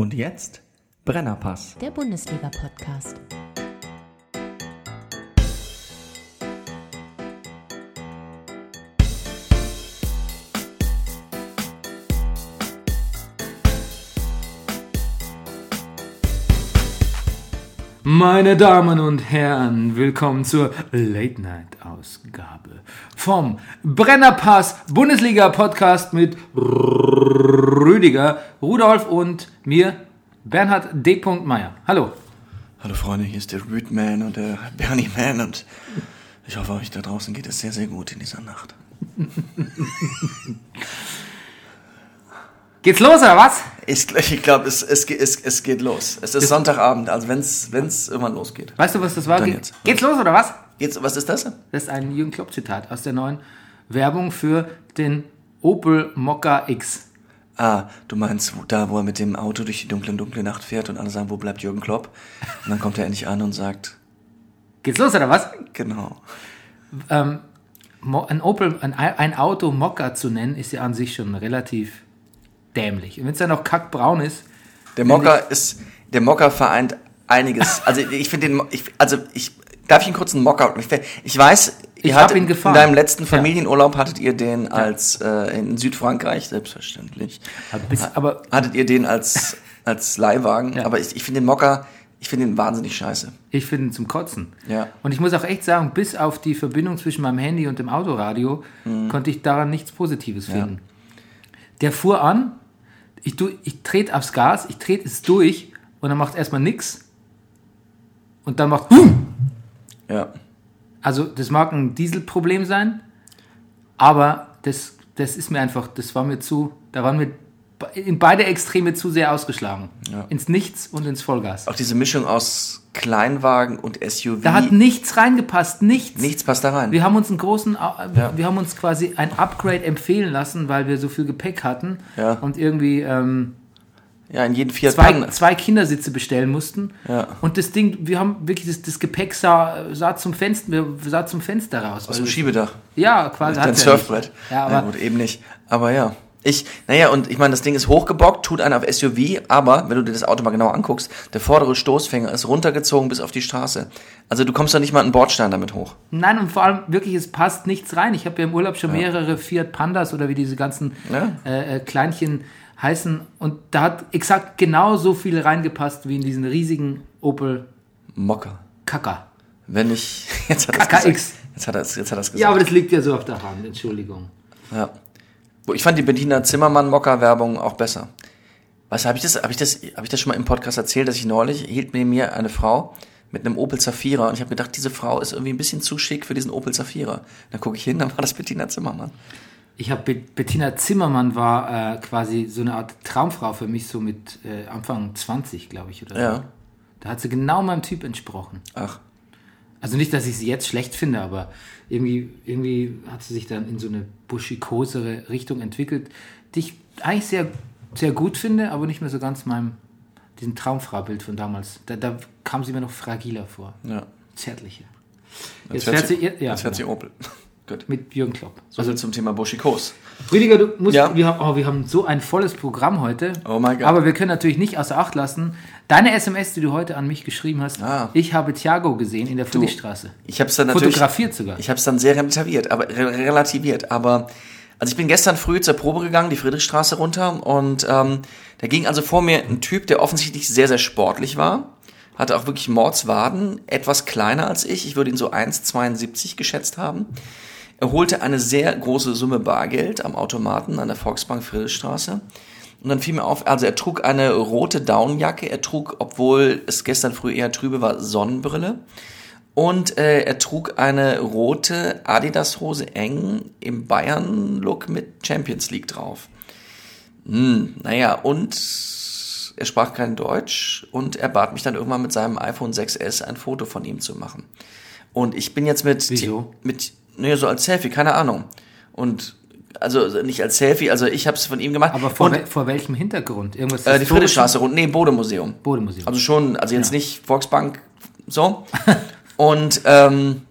Und jetzt Brennerpass. Der Bundesliga-Podcast. Meine Damen und Herren, willkommen zur Late Night Ausgabe vom Brennerpass Bundesliga Podcast mit Rüdiger, Rudolf und mir, Bernhard D. Meyer. Hallo. Hallo Freunde, hier ist der Rüdman und der Bernie Man und ich hoffe, euch da draußen geht es sehr, sehr gut in dieser Nacht. Geht's los oder was? Ich, ich glaube, es, es, es, es geht los. Es ist Sonntagabend, also wenn es irgendwann losgeht. Weißt du, was das war? Ge jetzt. Geht's los oder was? Geht's, was ist das? Das ist ein Jürgen Klopp Zitat aus der neuen Werbung für den Opel Mokka X. Ah, du meinst da, wo er mit dem Auto durch die dunkle, dunkle Nacht fährt und alle sagen, wo bleibt Jürgen Klopp? Und dann kommt er endlich an und sagt, Geht's los oder was? genau. ähm, ein Opel, ein, ein Auto Mokka zu nennen, ist ja an sich schon relativ dämlich. Und wenn es dann noch kackbraun ist, Der Mocker ist, der Mocker vereint einiges. Also ich finde den, ich, also ich, darf ich einen kurzen Mocker? Ich, ich weiß, Ich ihr hattet- ihn gefahren. In deinem letzten Ja. Familienurlaub hattet ihr den als, äh, in Südfrankreich, selbstverständlich. aber, Hattet ihr den als, als Leihwagen. Ja. Aber ich, ich finde den Mocker, ich finde den wahnsinnig scheiße. ich finde ihn zum Kotzen. Ja. Und ich muss auch echt sagen, bis auf die Verbindung zwischen meinem Handy und dem Autoradio konnte ich daran nichts Positives finden. Der fuhr an, ich, tu- ich trete aufs Gas, ich trete es durch und dann macht erstmal nix. Und dann macht. Ja. Also, das mag ein Dieselproblem sein, aber das, das ist mir einfach, das war mir zu, da waren wir in beide Extreme zu sehr ausgeschlagen. Ja. Ins Nichts und ins Vollgas. Auch diese Mischung aus Kleinwagen und SUV. Da hat nichts reingepasst, nichts. nichts passt da rein. Wir haben uns einen großen, Au- Ja. wir haben uns quasi ein Upgrade empfehlen lassen, weil wir so viel Gepäck hatten Ja. und irgendwie ähm, ja, in jedem Fiat zwei, zwei Kindersitze bestellen mussten. Ja. Und das Ding, wir haben wirklich das, das Gepäck sah, sah zum Fenster, sah zum Fenster raus. Aus dem Schiebedach. Ja, quasi. Ja nicht. Surfbrett. Ja, aber ja, gut, eben nicht. Aber ja. Ich, naja, und ich meine, das Ding ist hochgebockt, tut einen auf SUV, aber wenn du dir das Auto mal genau anguckst, der vordere Stoßfänger ist runtergezogen bis auf die Straße. Also du kommst doch nicht mal einen Bordstein damit hoch. Nein, und vor allem wirklich, es passt nichts rein. Ich habe ja im Urlaub schon mehrere Fiat Pandas oder wie diese ganzen Ja. äh, äh, Kleinchen heißen. Und da hat exakt genau so viel reingepasst wie in diesen riesigen Opel Mocker. Kaka. Wenn ich. Jetzt hat er KKX. gesagt. Jetzt hat er es gesagt. Ja, aber das liegt ja so auf der Hand, Entschuldigung. Ja. Wo Ich fand die Bettina Zimmermann Mocker Werbung auch besser. Was habe ich das habe ich das habe ich das schon mal im Podcast erzählt, dass ich neulich hielt mir mir eine Frau mit einem Opel Zafira und ich habe gedacht, diese Frau ist irgendwie ein bisschen zu schick für diesen Opel Zafira. Dann gucke ich hin, dann war das Bettina Zimmermann. Ich habe Bettina Zimmermann war äh, quasi so eine Art Traumfrau für mich, so mit äh, Anfang 20, glaube ich, oder so. Ja. Da hat sie genau meinem Typ entsprochen. Ach, Also nicht, dass ich sie jetzt schlecht finde, aber irgendwie, irgendwie hat sie sich dann in so eine buschikosere Richtung entwickelt, die ich eigentlich sehr, sehr gut finde, aber nicht mehr so ganz meinem, diesem Traumfraubild von damals. Da, da kam sie mir noch fragiler vor, ja. zärtlicher. Jetzt, Jetzt fährt sie, sie, ihr- ja, jetzt fährt sie genau. Opel. Gut. mit Jürgen Klopp. So viel zum Thema Buschikos. Rüdiger, du musst, Ja. wir, haben, oh, wir haben so ein volles Programm heute. Oh mein Gott. Aber wir können natürlich nicht außer Acht lassen. Deine SMS, die du heute an mich geschrieben hast, Ah. ich habe Thiago gesehen in der Friedrichstraße. Ich habe es dann natürlich Fotografiert sogar. Ich habe es dann sehr relativiert, aber re relativiert, aber also ich bin gestern früh zur Probe gegangen, die Friedrichstraße runter und ähm, da ging also vor mir ein Typ, der offensichtlich sehr sehr sportlich war, hatte auch wirklich Mordswaden, etwas kleiner als ich, ich würde ihn so 1,72 geschätzt haben. Er holte eine sehr große Summe Bargeld am Automaten an der Volksbank Friedrichstraße. Und dann fiel mir auf, also er trug eine rote Downjacke, er trug, obwohl es gestern früh eher trübe war, Sonnenbrille. Und äh, er trug eine rote Adidas-Hose eng im Bayern-Look mit Champions League drauf. Hm, naja, und er sprach kein Deutsch und er bat mich dann irgendwann mit seinem iPhone 6S ein Foto von ihm zu machen. Und ich bin jetzt mit... Wieso? Mit, naja, so als Selfie, keine Ahnung. Und also nicht als Selfie, also ich habe es von ihm gemacht. Aber vor, wel, vor welchem Hintergrund? Irgendwas äh, die? Friedrichstraße rund, nee, Bodemuseum. Bodemuseum. Also schon, also jetzt nicht Volksbank, so. Und ähm,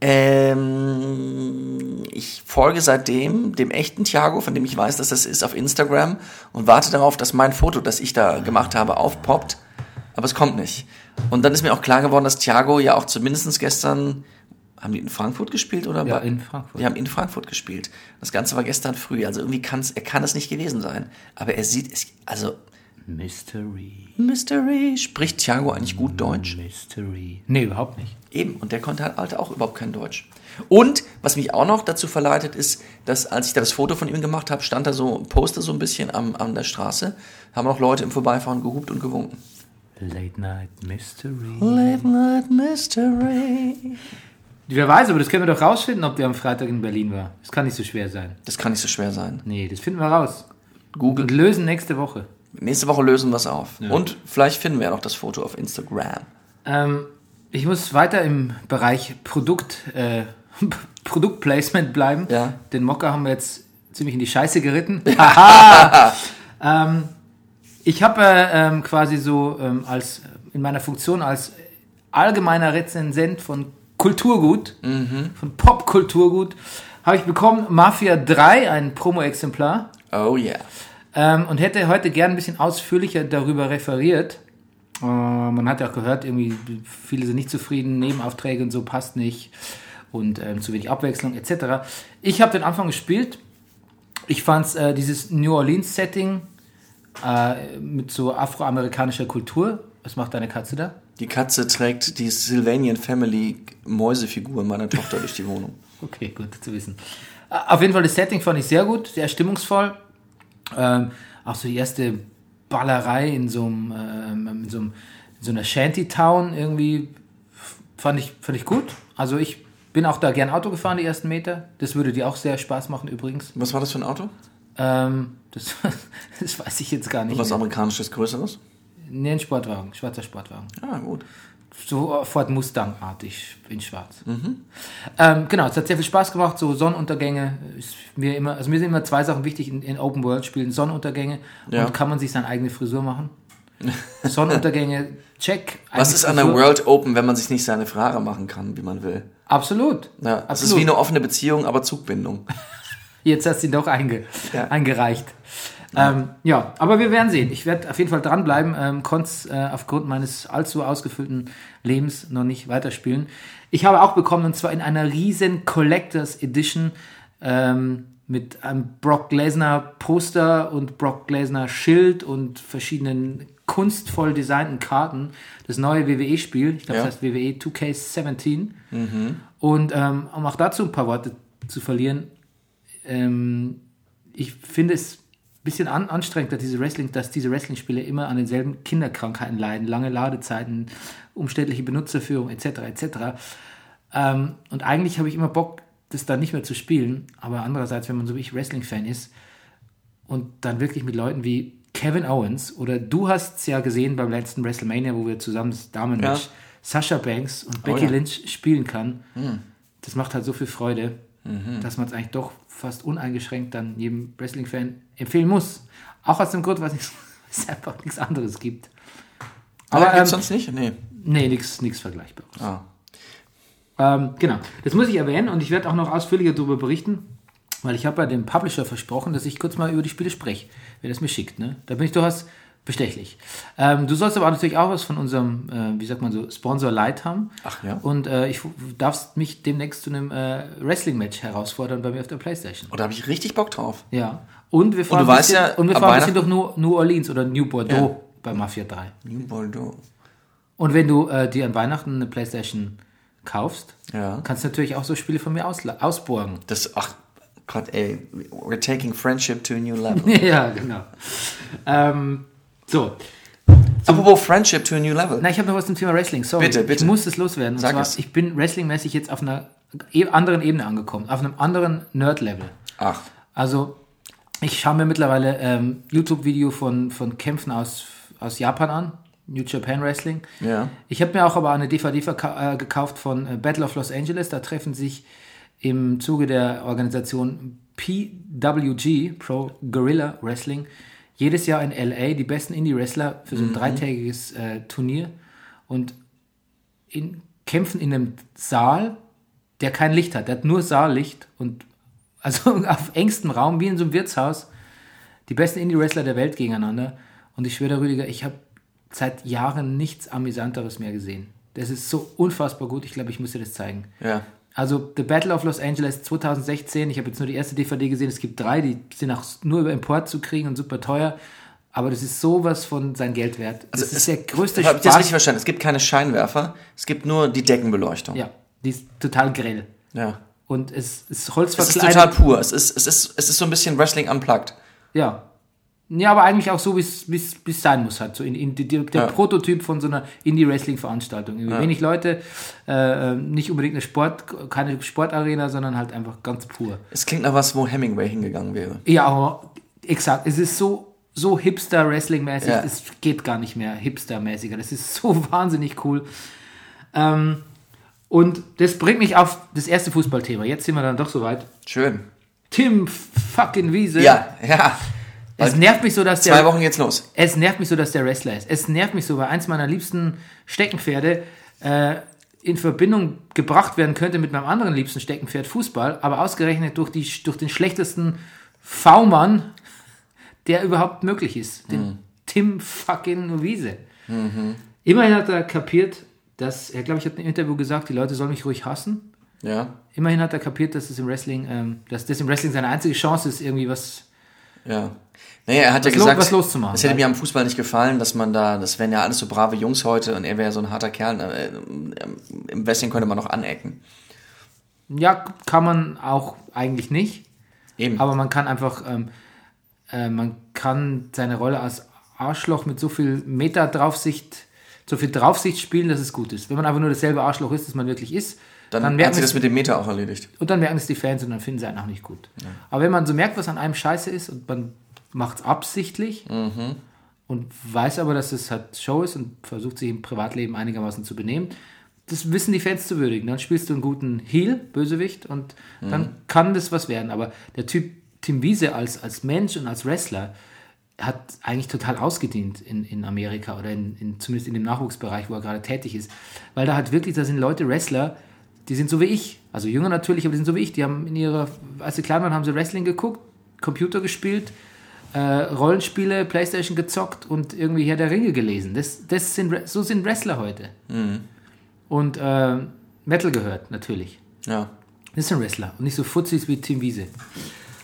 ähm, ich folge seitdem dem echten Thiago, von dem ich weiß, dass das ist, auf Instagram und warte darauf, dass mein Foto, das ich da gemacht habe, aufpoppt. Aber es kommt nicht. Und dann ist mir auch klar geworden, dass Thiago ja auch zumindest gestern, haben die in Frankfurt gespielt oder? Ja, in Frankfurt. Die haben in Frankfurt gespielt. Das Ganze war gestern früh. Also irgendwie kann es, er kann es nicht gewesen sein. Aber er sieht es, also Mystery. Mystery. Spricht Thiago eigentlich gut Deutsch? Mystery. Nee, überhaupt nicht. Eben, und der konnte halt Alter auch überhaupt kein Deutsch. Und was mich auch noch dazu verleitet, ist, dass als ich da das Foto von ihm gemacht habe, stand da so ein Poster so ein bisschen am, an der Straße, haben auch Leute im Vorbeifahren gehupt und gewunken. Late Night Mystery. Late Night Mystery. Wer weiß, aber das können wir doch rausfinden, ob der am Freitag in Berlin war. Das kann nicht so schwer sein. Das kann nicht so schwer sein. Nee, das finden wir raus. Google. Und lösen nächste Woche. Nächste Woche lösen wir es auf. Und vielleicht finden wir ja noch das Foto auf Instagram. Ähm, ich muss weiter im Bereich Produkt, äh, Produktplacement bleiben. Ja. Den Mocker haben wir jetzt ziemlich in die Scheiße geritten. Ähm, ich habe äh, ähm, quasi so ähm, als in meiner Funktion als allgemeiner Rezensent von Kulturgut, von Popkulturgut, habe ich bekommen Mafia 3, ein Promo-Exemplar. Oh yeah. Ähm, und hätte heute gern ein bisschen ausführlicher darüber referiert. Äh, man hat ja auch gehört, irgendwie viele sind nicht zufrieden, Nebenaufträge und so passt nicht und ähm, zu wenig Abwechslung etc. Ich habe den Anfang gespielt. Ich fand äh, dieses New Orleans-Setting äh, mit so afroamerikanischer Kultur. Was macht deine Katze da? Die Katze trägt die Sylvanian Family Mäusefigur meiner Tochter durch die Wohnung. Okay, gut zu wissen. Äh, Auf jeden Fall, das Setting fand ich sehr gut, sehr stimmungsvoll. Ähm, auch so die erste Ballerei in so einem, ähm, in so, einem in so einer Shantytown irgendwie fand ich, fand ich gut. Also ich bin auch da gern Auto gefahren, die ersten Meter. Das würde dir auch sehr Spaß machen übrigens. Was war das für ein Auto? Ähm, das, das weiß ich jetzt gar nicht. Was Mehr. amerikanisches Größeres? Nee, ein Sportwagen, schwarzer Sportwagen. Ah, gut. so Ford Mustang-artig in schwarz. Ähm, genau, es hat sehr viel Spaß gemacht, so Sonnenuntergänge ist mir immer, also mir sind immer zwei Sachen wichtig in, in Open World Spielen, Sonnenuntergänge Ja. und kann man sich seine eigene Frisur machen. Sonnenuntergänge, check. Was ist an der. World Open, wenn man sich nicht seine Haare machen kann, wie man will? Absolut. Ja, es ist wie eine offene Beziehung, aber Zugbindung. Jetzt hast du ihn doch einge Ja. eingereicht. Ja. Ähm, ja, aber wir werden sehen. Ich werde auf jeden Fall dranbleiben, ähm, konnte es äh, aufgrund meines allzu ausgefüllten Lebens noch nicht weiterspielen. Ich habe auch bekommen, und zwar in einer riesen Collectors Edition ähm, mit einem Brock Lesnar Poster und Brock Lesnar Schild und verschiedenen kunstvoll designten Karten, das neue WWE-Spiel, ich glaube, Ja. das heißt WWE 2K17. Und ähm, um auch dazu ein paar Worte zu verlieren, ähm, ich finde es bisschen an, anstrengend, dass diese Wrestling, dass diese Wrestling-Spiele immer an denselben Kinderkrankheiten leiden, lange Ladezeiten, umständliche Benutzerführung etc. etc. Ähm, und eigentlich habe ich immer Bock, das dann nicht mehr zu spielen. Aber andererseits, wenn man so wie ich Wrestling-Fan ist und dann wirklich mit Leuten wie Kevin Owens oder du hast es ja gesehen beim letzten WrestleMania, wo wir zusammen das Damenmatch Ja. Sasha Banks und Becky ja. Lynch spielen kann, das macht halt so viel Freude, dass man es eigentlich doch fast uneingeschränkt dann jedem Wrestling-Fan empfehlen muss. Auch aus dem Grund, weil es einfach nichts anderes gibt. Aber gibt's ähm, sonst nicht? Nee. nee, nichts nichts Vergleichbares. Ah. Ähm, genau, das muss ich erwähnen und ich werde auch noch ausführlicher darüber berichten, weil ich habe ja dem Publisher versprochen, dass ich kurz mal über die Spiele spreche, wenn er es mir schickt. Ne? Da bin ich durchaus bestechlich. Ähm, du sollst aber natürlich auch was von unserem, äh, wie sagt man so, Sponsor Light haben. Ach ja. Und äh, ich darfst mich demnächst zu einem äh, Wrestling-Match herausfordern bei mir auf der Playstation. Und da habe ich richtig Bock drauf. Ja. Und wir fahren, du ein weißt bisschen, ja, und wir fahren ein bisschen durch New, New Orleans oder New Bordeaux bei Mafia 3. New Bordeaux. Und wenn du äh, dir an Weihnachten eine Playstation kaufst, Ja. kannst du natürlich auch so Spiele von mir ausborgen. Das, ach Gott, ey, we're taking friendship to a new level. ja, genau. Ähm, so. Apropos friendship to a new level. Na, ich habe noch was zum Thema Wrestling. Sorry. Bitte, bitte. Ich muss es loswerden. Und Sag zwar, es. ich bin wrestlingmäßig jetzt auf einer e anderen Ebene angekommen, auf einem anderen Nerd-Level. Ach, Also, ich schaue mir mittlerweile ähm, YouTube-Video von, von Kämpfen aus, aus Japan an, New Japan Wrestling. Ja. Ich habe mir auch aber eine DVD äh, gekauft von äh, Battle of Los Angeles. Da treffen sich im Zuge der Organisation PWG, Pro Guerrilla Wrestling, jedes Jahr in LA die besten Indie-Wrestler für so ein dreitägiges äh, Turnier und in, kämpfen in einem Saal, der kein Licht hat. Der hat nur Saallicht und Also auf engstem Raum, wie in so einem Wirtshaus, die besten Indie-Wrestler der Welt gegeneinander. Und ich schwöre, Rüdiger, ich habe seit Jahren nichts Amüsanteres mehr gesehen. Das ist so unfassbar gut. Ich glaube, ich muss dir das zeigen. Ja. Also The Battle of Los Angeles 2016, ich habe jetzt nur die erste DVD gesehen, es gibt drei, die sind auch nur über Import zu kriegen und super teuer. Aber das ist sowas von sein Geld wert. Das Also ist der größte Habe ich das richtig Spaß. verstanden? Es gibt keine Scheinwerfer, es gibt nur die Deckenbeleuchtung. Ja, die ist total grell. ja. Und es ist Es ist total pur. Es ist, es, ist, es ist so ein bisschen Wrestling unplugged. Ja. Ja, aber eigentlich auch so, wie es- sein muss. Halt. So in, in, die, der Ja. Prototyp von so einer Indie-Wrestling-Veranstaltung. Irgendwie Wenig Leute, äh, äh, nicht unbedingt eine Sport, keine Sportarena, sondern halt einfach ganz pur. Es klingt nach was, wo Hemingway hingegangen wäre. Ja, aber exakt. Es ist so, so Hipster-Wrestling-mäßig, Ja. es geht gar nicht mehr Hipster-mäßiger. Das ist so wahnsinnig cool. Ähm, und das bringt mich auf das erste Fußballthema. Jetzt sind wir dann doch soweit. Schön. Tim fucking Wiese. Ja, ja. Es nervt mich so, dass der. Zwei Wochen geht's los. Es nervt mich so, dass der Wrestler ist. Es nervt mich so, weil eins meiner liebsten Steckenpferde äh, in Verbindung gebracht werden könnte mit meinem anderen liebsten Steckenpferd Fußball, aber ausgerechnet durch, die, durch den schlechtesten V-Mann, der überhaupt möglich ist. Den Tim fucking Wiese. Immerhin hat er kapiert, dass, er glaube ich hat in einem Interview gesagt, die Leute sollen mich ruhig hassen. Ja, Immerhin hat er kapiert, dass es im Wrestling, ähm, dass das im Wrestling seine einzige Chance ist, irgendwie was ja. Naja, er hat ja Was lo- gesagt, was loszumachen, es hätte weil- mir am Fußball nicht gefallen, dass man da, das wären ja alles so brave Jungs heute und er wäre so ein harter Kerl. Äh, Im Wrestling könnte man noch anecken. Ja, kann man auch eigentlich nicht. Eben. Aber man kann einfach, ähm, äh, man kann seine Rolle als Arschloch mit so viel Meta-Draufsicht, so viel Draufsicht spielen, dass es gut ist. Wenn man einfach nur dasselbe Arschloch ist, das man wirklich ist, dann, dann, hat merken sie es, das mit dem Meter auch erledigt. und dann merken es die Fans und dann finden sie einen auch nicht gut. Aber wenn man so merkt, was an einem scheiße ist und man macht es absichtlich und weiß aber, dass es halt Show ist und versucht sich im Privatleben einigermaßen zu benehmen, das wissen die Fans zu würdigen. Dann spielst du einen guten Heel, Bösewicht, und dann kann das was werden. Aber der Typ Tim Wiese als, als Mensch und als Wrestler hat eigentlich total ausgedient in, in Amerika oder in, in, zumindest in dem Nachwuchsbereich, wo er gerade tätig ist. Weil da hat wirklich, da sind Leute, Wrestler, die sind so wie ich. Also jünger natürlich, aber die sind so wie ich. Die haben in ihrer, als sie klein waren, haben sie Wrestling geguckt, Computer gespielt, äh, Rollenspiele, Playstation gezockt und irgendwie Herr der Ringe gelesen. Das, das sind, so sind Wrestler heute. Und äh, Metal gehört, natürlich. Ja. Das sind Wrestler und nicht so Fuzis wie Tim Wiese.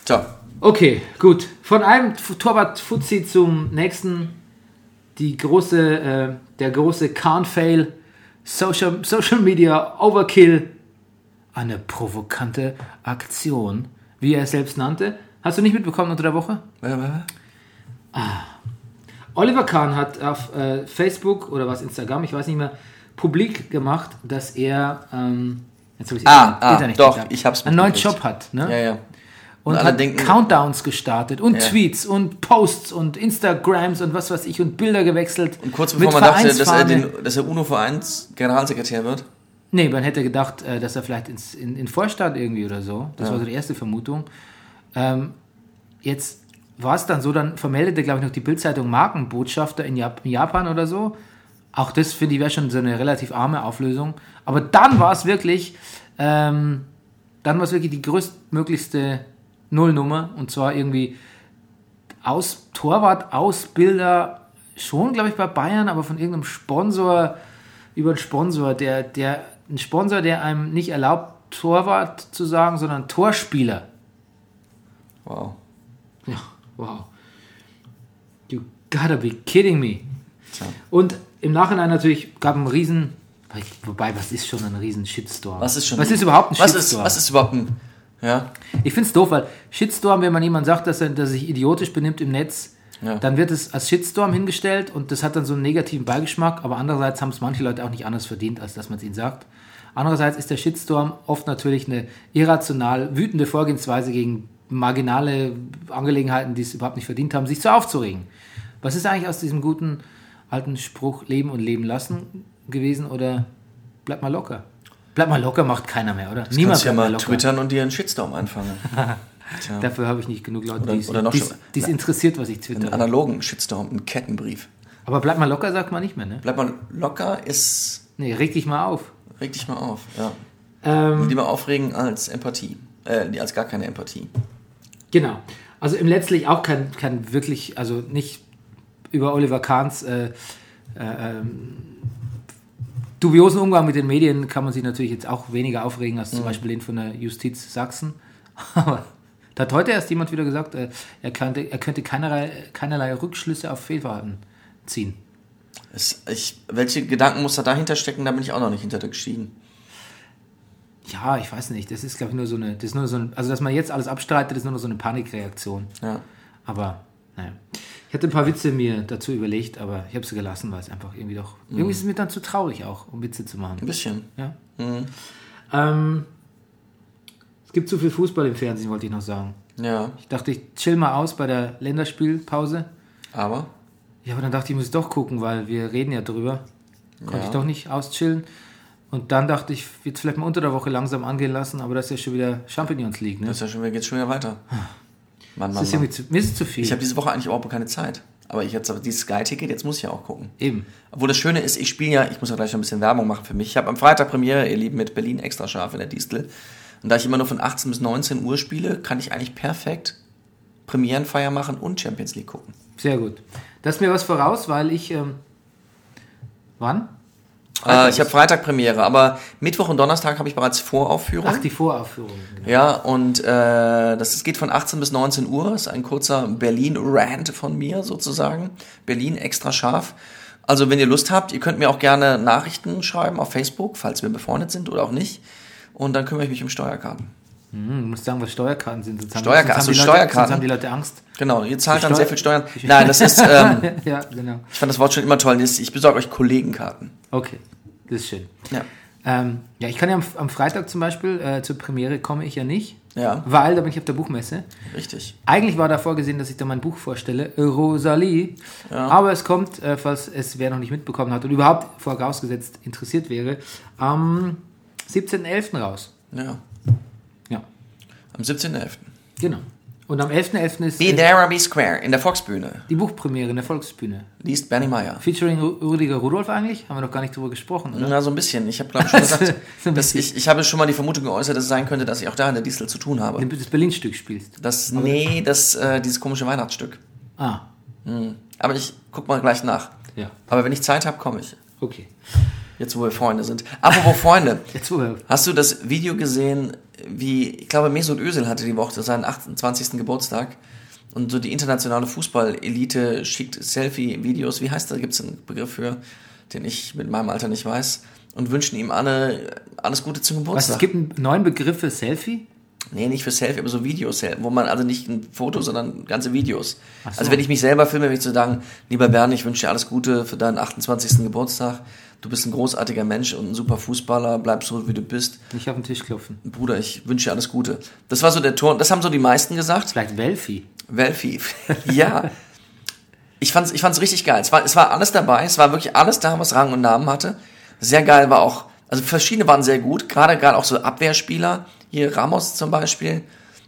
So, Okay, gut. Von einem F- Torwart-Fuzzi zum nächsten. Die große, äh, der große Can't-Fail. Social, Social Media Overkill. Eine provokante Aktion, wie er es selbst nannte. Hast du nicht mitbekommen unter der Woche? Oliver Kahn hat auf äh, Facebook oder was Instagram, ich weiß nicht mehr, publik gemacht, dass er ähm, jetzt hab ich's Ah, ah, Internet doch, gehabt. ich hab's einen neuen. Job hat, ne? ja, ja. und, alle hat denken- Countdowns gestartet und Ja. Tweets und Posts und Instagrams und was weiß ich und Bilder gewechselt. Und kurz bevor man dachte, dass er, den, dass er UNO-Vereins Generalsekretär wird. Nee, man hätte gedacht, äh, dass er vielleicht ins, in, in Vorstand irgendwie oder so. Das war so die erste Vermutung. Ähm, jetzt war es dann so, dann vermeldete, glaube ich, noch die Bildzeitung Markenbotschafter in, Jap in Japan oder so. Auch das, finde ich, wäre schon so eine relativ arme Auflösung. Aber dann war es wirklich, ähm, dann war es wirklich die größtmöglichste Nullnummer. Und zwar irgendwie aus Torwart, Ausbilder, schon, glaube ich, bei Bayern, aber von irgendeinem Sponsor, über einen Sponsor, der, der, ein Sponsor, der einem nicht erlaubt, Torwart zu sagen, sondern Torspieler. Wow. Ja, wow. You gotta be kidding me. Tja. Und im Nachhinein natürlich gab einen riesen, wobei, was ist schon ein riesen Shitstorm? Was ist schon. Was ist überhaupt ein was Shitstorm? Ist, was ist überhaupt ein. Ja. Ich finde es doof, weil Shitstorm, wenn man jemand sagt, dass er, dass er sich idiotisch benimmt im Netz, Ja. dann wird es als Shitstorm hingestellt und das hat dann so einen negativen Beigeschmack, aber andererseits haben es manche Leute auch nicht anders verdient, als dass man es ihnen sagt. Andererseits ist der Shitstorm oft natürlich eine irrational wütende Vorgehensweise gegen marginale Angelegenheiten, die es überhaupt nicht verdient haben, sich so aufzuregen. Was ist eigentlich aus diesem guten alten Spruch Leben und Leben lassen gewesen oder bleib mal locker? Bleib mal locker macht keiner mehr, oder? Du Niemand kannst ja mal locker. twittern und dir einen Shitstorm einfangen. Tja. Dafür habe ich nicht genug Leute, die es interessiert, was ich Einen twittere. analogen Shitstorm, einen Kettenbrief. Aber bleib mal locker, sagt man nicht mehr, ne? Bleib mal locker, ist. Nee, reg dich mal auf. Reg dich mal auf. Ja. Ähm, Lieber aufregen als Empathie. Äh, als gar keine Empathie. Genau. Also im letztlich auch kein, kein wirklich, also nicht über Oliver Kahns äh, äh, ähm, dubiosen Umgang mit den Medien kann man sich natürlich jetzt auch weniger aufregen als zum Mhm. Beispiel den von der Justiz Sachsen. Aber da hat heute erst jemand wieder gesagt, äh, er könnte, er könnte keinerlei, keinerlei Rückschlüsse auf Fehlverhalten ziehen. Es, ich, welche Gedankenmuster dahinter stecken, da bin ich auch noch nicht hinter gestiegen. Ja, ich weiß nicht. Das ist, glaube ich, nur so eine. Das ist nur so ein, also, dass man jetzt alles abstreitet, ist nur so eine Panikreaktion. Ja. Aber, naja. Ich hatte ein paar Witze mir dazu überlegt, aber ich habe sie gelassen, weil es einfach irgendwie doch. Irgendwie ist es mir dann zu traurig auch, um Witze zu machen. Ein bisschen. Ja. Ähm, es gibt zu viel Fußball im Fernsehen, wollte ich noch sagen. Ja. Ich dachte, ich chill mal aus bei der Länderspielpause. Aber. Ja, aber dann dachte ich, ich muss doch gucken, weil wir reden ja drüber. Konnte Ja. ich doch nicht auschillen. Und dann dachte ich, wird vielleicht mal unter der Woche langsam angehen lassen, aber das ist ja schon wieder Champions League, ne? Das ist ja schon wieder, geht's schon wieder weiter. Mann, Das Mann, ist Mann. zu, mir ist es zu viel. Ich habe diese Woche eigentlich überhaupt keine Zeit. Aber ich jetzt aber dieses Sky-Ticket, jetzt muss ich ja auch gucken. Eben. Obwohl das Schöne ist, ich spiele ja, ich muss ja gleich noch ein bisschen Werbung machen für mich. Ich habe am Freitag Premiere, ihr Lieben, mit Berlin extra scharf in der Distel. Und da ich immer nur von 18 bis 19 Uhr spiele, kann ich eigentlich perfekt Premierenfeier machen und Champions League gucken. Sehr gut. Das ist mir was voraus, weil ich. Ähm, wann? Äh, ich habe Freitag Premiere, aber Mittwoch und Donnerstag habe ich bereits Voraufführung. Ach, die Voraufführung. Genau. Ja, und äh, das ist, geht von 18 bis 19 Uhr. Das ist ein kurzer Berlin-Rant von mir sozusagen. Berlin extra scharf. Also wenn ihr Lust habt, ihr könnt mir auch gerne Nachrichten schreiben auf Facebook, falls wir befreundet sind oder auch nicht. Und dann kümmere ich mich um Steuerkarten. Hm, du musst sagen, was Steuerkarten sind. Sonst haben, Steuerka- sonst haben achso, Leute, Steuerkarten. Sonst haben die Leute Angst. Genau, ihr zahlt dann sehr viel Steuern. Nein, das ist, ähm, ja, genau. ich fand das Wort schon immer toll. Ich besorge euch Kollegenkarten. Okay, das ist schön. Ja. Ähm, ja, ich kann ja am, am Freitag zum Beispiel, äh, zur Premiere komme ich ja nicht, Ja, weil da bin ich auf der Buchmesse. richtig. Eigentlich war da vorgesehen, dass ich da mein Buch vorstelle, Rosalie. Aber es kommt, äh, falls es wer noch nicht mitbekommen hat und überhaupt vorausgesetzt interessiert wäre, am 17.11. raus. Ja. Ja, Am 17.11. genau. Und am 11.11. ist Be äh, there or be square in der Volksbühne. die Buchpremiere in der Volksbühne. Liest Bernie Meyer. Featuring Rüdiger Rudolf eigentlich? Haben wir noch gar nicht drüber gesprochen, oder? Na, so ein bisschen. Ich habe, glaube ich, schon gesagt, dass ich, ich habe schon mal die Vermutung geäußert, dass es sein könnte, dass ich auch da in der Distel zu tun habe. Wenn du das Berlin-Stück spielst. Das, nee, das, äh, dieses komische Weihnachtsstück. Ah, Aber ich guck mal gleich nach. ja, Aber wenn ich Zeit habe, komme ich. okay. Jetzt, wo wir Freunde sind. Apropos Freunde. Jetzt woher? Hast du das Video gesehen, wie, ich glaube, Mesut Özil hatte die Woche seinen 28. Geburtstag und so die internationale Fußball-Elite schickt Selfie-Videos, wie heißt das, gibt es einen Begriff für, den ich mit meinem Alter nicht weiß, und wünschen ihm alle, alles Gute zum Was, Geburtstag. es gibt einen neuen Begriff für Selfie? Nee, nicht für Selfie, aber so Videos, wo man also nicht ein Foto, sondern ganze Videos. Ach so. Also wenn ich mich selber filme, würde ich zu sagen, lieber Bernd, ich wünsche dir alles Gute für deinen 28. Geburtstag. Du bist ein großartiger Mensch und ein super Fußballer, bleib so, wie du bist. Nicht auf den Tisch klopfen. Bruder, ich wünsche dir alles Gute. Das war so der Ton, das haben so die meisten gesagt. Vielleicht Welfi. Welfi. ja. Ich fand's, ich fand's richtig geil. Es war, es war alles dabei. Es war wirklich alles da, was Rang und Namen hatte. Sehr geil war auch, also verschiedene waren sehr gut. Gerade, gerade auch so Abwehrspieler. Hier Ramos zum Beispiel.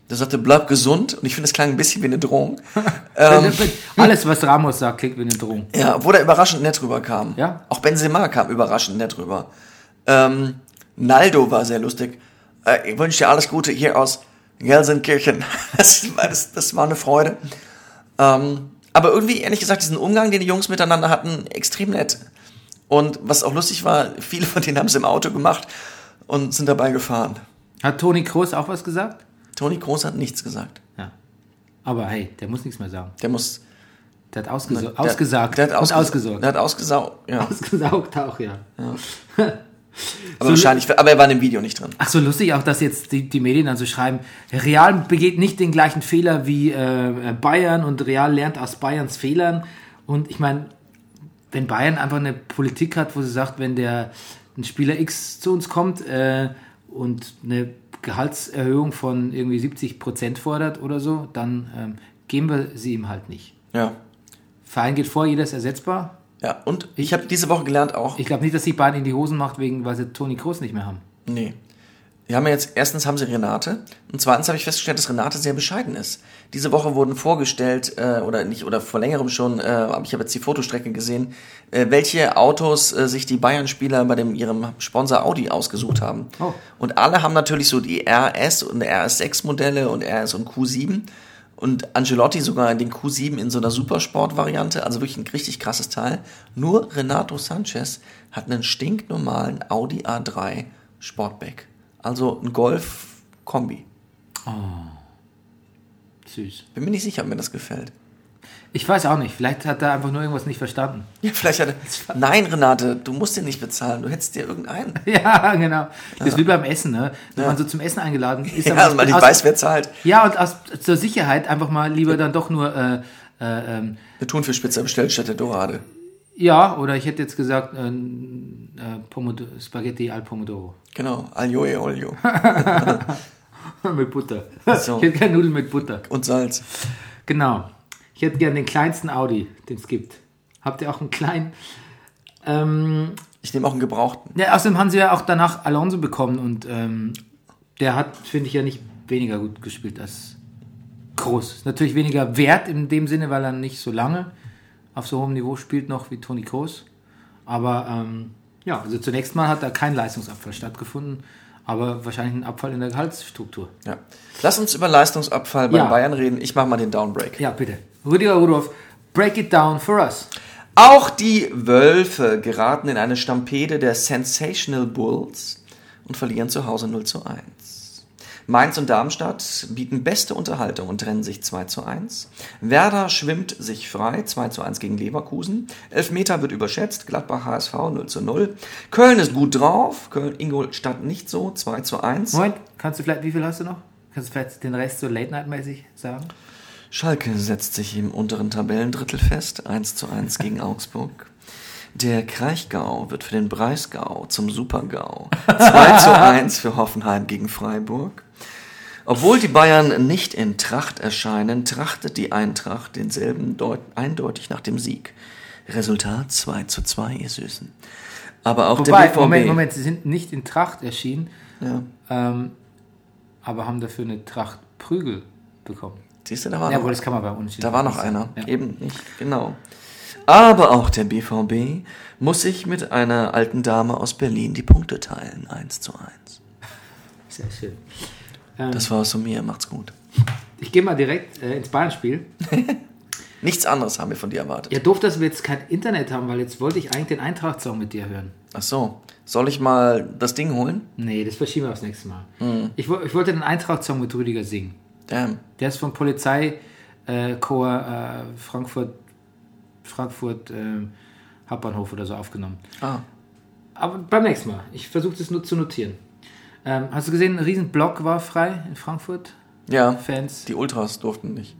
Der sagte, bleib gesund. Und ich finde, es klang ein bisschen wie eine Drohung. ähm, Alles, was Ramos sagt, klingt wie eine Drohung. ja, obwohl er überraschend nett rüberkam. Ja. Auch Benzema kam überraschend nett rüber. Ähm, Naldo war sehr lustig. Äh, ich wünsche dir alles Gute hier aus Gelsenkirchen. Das, war- das, das war eine Freude. Ähm, aber irgendwie, ehrlich gesagt, diesen Umgang, den die Jungs miteinander hatten, extrem nett. Und was auch lustig war, viele von denen haben es im Auto gemacht und sind dabei gefahren. Hat Toni Kroos auch was gesagt? Toni Kroos hat nichts gesagt. Ja. Aber hey, der muss nichts mehr sagen. Der muss. Der hat ausgeso der, ausgesagt Der hat ausges ausgesorgt. Der hat ausgesaugt. Ja. Ausgesaugt auch, ja. Aber wahrscheinlich, aber er war in dem Video nicht drin. Ach so, lustig auch, dass jetzt die, die Medien dann so schreiben, Real begeht nicht den gleichen Fehler wie äh, Bayern und Real lernt aus Bayerns Fehlern. Und ich meine, wenn Bayern einfach eine Politik hat, wo sie sagt, wenn der ein Spieler X zu uns kommt äh, und eine Gehaltserhöhung von irgendwie 70 Prozent fordert oder so, dann ähm, geben wir sie ihm halt nicht. Ja. Verein geht vor, jeder ist ersetzbar. Ja, und ich habe diese Woche gelernt auch, Ich glaube nicht, dass sich Bayern in die Hosen macht, wegen, weil sie Toni Kroos nicht mehr haben. nee. Die haben ja jetzt, erstens haben sie Renate und zweitens habe ich festgestellt, dass Renate sehr bescheiden ist. Diese Woche wurden vorgestellt, äh, oder nicht, oder vor längerem schon, äh, aber ich habe jetzt die Fotostrecke gesehen, äh, welche Autos äh, sich die Bayern-Spieler bei dem, ihrem Sponsor Audi ausgesucht haben. Oh. Und alle haben natürlich so die RS und RS6-Modelle und RS und Q7. Und Angelotti sogar den Q7 in so einer Supersport-Variante, also wirklich ein richtig krasses Teil. Nur Renato Sanchez hat einen stinknormalen Audi A3 Sportback. Also ein Golf-Kombi. Süß. Bin mir nicht sicher, ob mir das gefällt. Ich weiß auch nicht. Vielleicht hat er einfach nur irgendwas nicht verstanden. Ja, vielleicht hat er. Nein, Renate, du musst den nicht bezahlen. Du hättest dir irgendeinen. Ja, genau. Das ist wie beim Essen, ne? Wenn man so zum Essen eingeladen ist. Ja, also man nicht weiß, wer zahlt. Ja, und aus, zur Sicherheit einfach mal lieber dann doch nur, äh, äh, ähm, Eine Thunfischpizza bestellt statt der Dorade. Ja, oder ich hätte jetzt gesagt, äh, äh, Spaghetti al Pomodoro. Genau. Aglio e olio. mit Butter. So. Ich hätte gerne Nudeln mit Butter. Und Salz. Genau. Ich hätte gerne den kleinsten Audi, den es gibt. Habt ihr auch einen kleinen? Ähm, Ich nehme auch einen gebrauchten. ja, außerdem haben sie ja auch danach Alonso bekommen und ähm, der hat, finde ich, ja nicht weniger gut gespielt als Groß. Ist natürlich weniger wert in dem Sinne, weil er nicht so lange auf so hohem Niveau spielt noch wie Toni Kroos. Aber ähm, ja, also zunächst mal hat da kein Leistungsabfall stattgefunden, aber wahrscheinlich ein Abfall in der Gehaltsstruktur. Ja. Lass uns über Leistungsabfall bei Ja. Bayern reden. Ich mache mal den Downbreak. Ja, bitte. Rüdiger Rudolph, break it down for us. Auch die Wölfe geraten in eine Stampede der Sensational Bulls und verlieren zu Hause 0 zu 1. Mainz und Darmstadt bieten beste Unterhaltung und trennen sich 2 zu 1. Werder schwimmt sich frei, 2 zu 1 gegen Leverkusen. Elfmeter wird überschätzt, Gladbach HSV 0 zu 0. Köln ist gut drauf, Köln Ingolstadt nicht so, 2 zu 1. Moment, kannst du vielleicht, wie viel hast du noch? Kannst du vielleicht den Rest so Late-Night-mäßig sagen? Schalke setzt sich im unteren Tabellendrittel fest, 1 zu 1 gegen Augsburg. Der Kraichgau wird für den Breisgau zum Supergau. 2 zu 1 für Hoffenheim gegen Freiburg. Obwohl die Bayern nicht in Tracht erscheinen, trachtet die Eintracht denselben deut eindeutig nach dem Sieg. Resultat 2 zu 2, ihr Süßen. Aber auch Wobei, der BVB. Moment, Moment, sie sind nicht in Tracht erschienen, Ja. ähm, aber haben dafür eine Tracht Prügel bekommen. Siehst du, da war Ja, noch wohl, das kann man bei uns Da war noch einer. Ja. Eben nicht, genau. Aber auch der BVB muss sich mit einer alten Dame aus Berlin die Punkte teilen. 1 zu 1. Sehr schön. Ähm, Das war so mir. Macht's gut. ich gehe mal direkt äh, ins Bayern-Spiel. Nichts anderes haben wir von dir erwartet. Ja, doof, dass wir jetzt kein Internet haben, weil jetzt wollte ich eigentlich den Eintracht-Song mit dir hören. Ach so. Soll ich mal das Ding holen? Nee, das verschieben wir aufs nächste Mal. Mhm. Ich, ich wollte den Eintracht-Song mit Rüdiger singen. Damn. Der ist vom Polizeikorps äh, äh, Frankfurt, Frankfurt äh, Hauptbahnhof oder so aufgenommen. Ah. Aber beim nächsten Mal. Ich versuche das nur zu notieren. Ähm, hast du gesehen, ein riesen Block war frei in Frankfurt? Ja. Fans. Die Ultras durften nicht.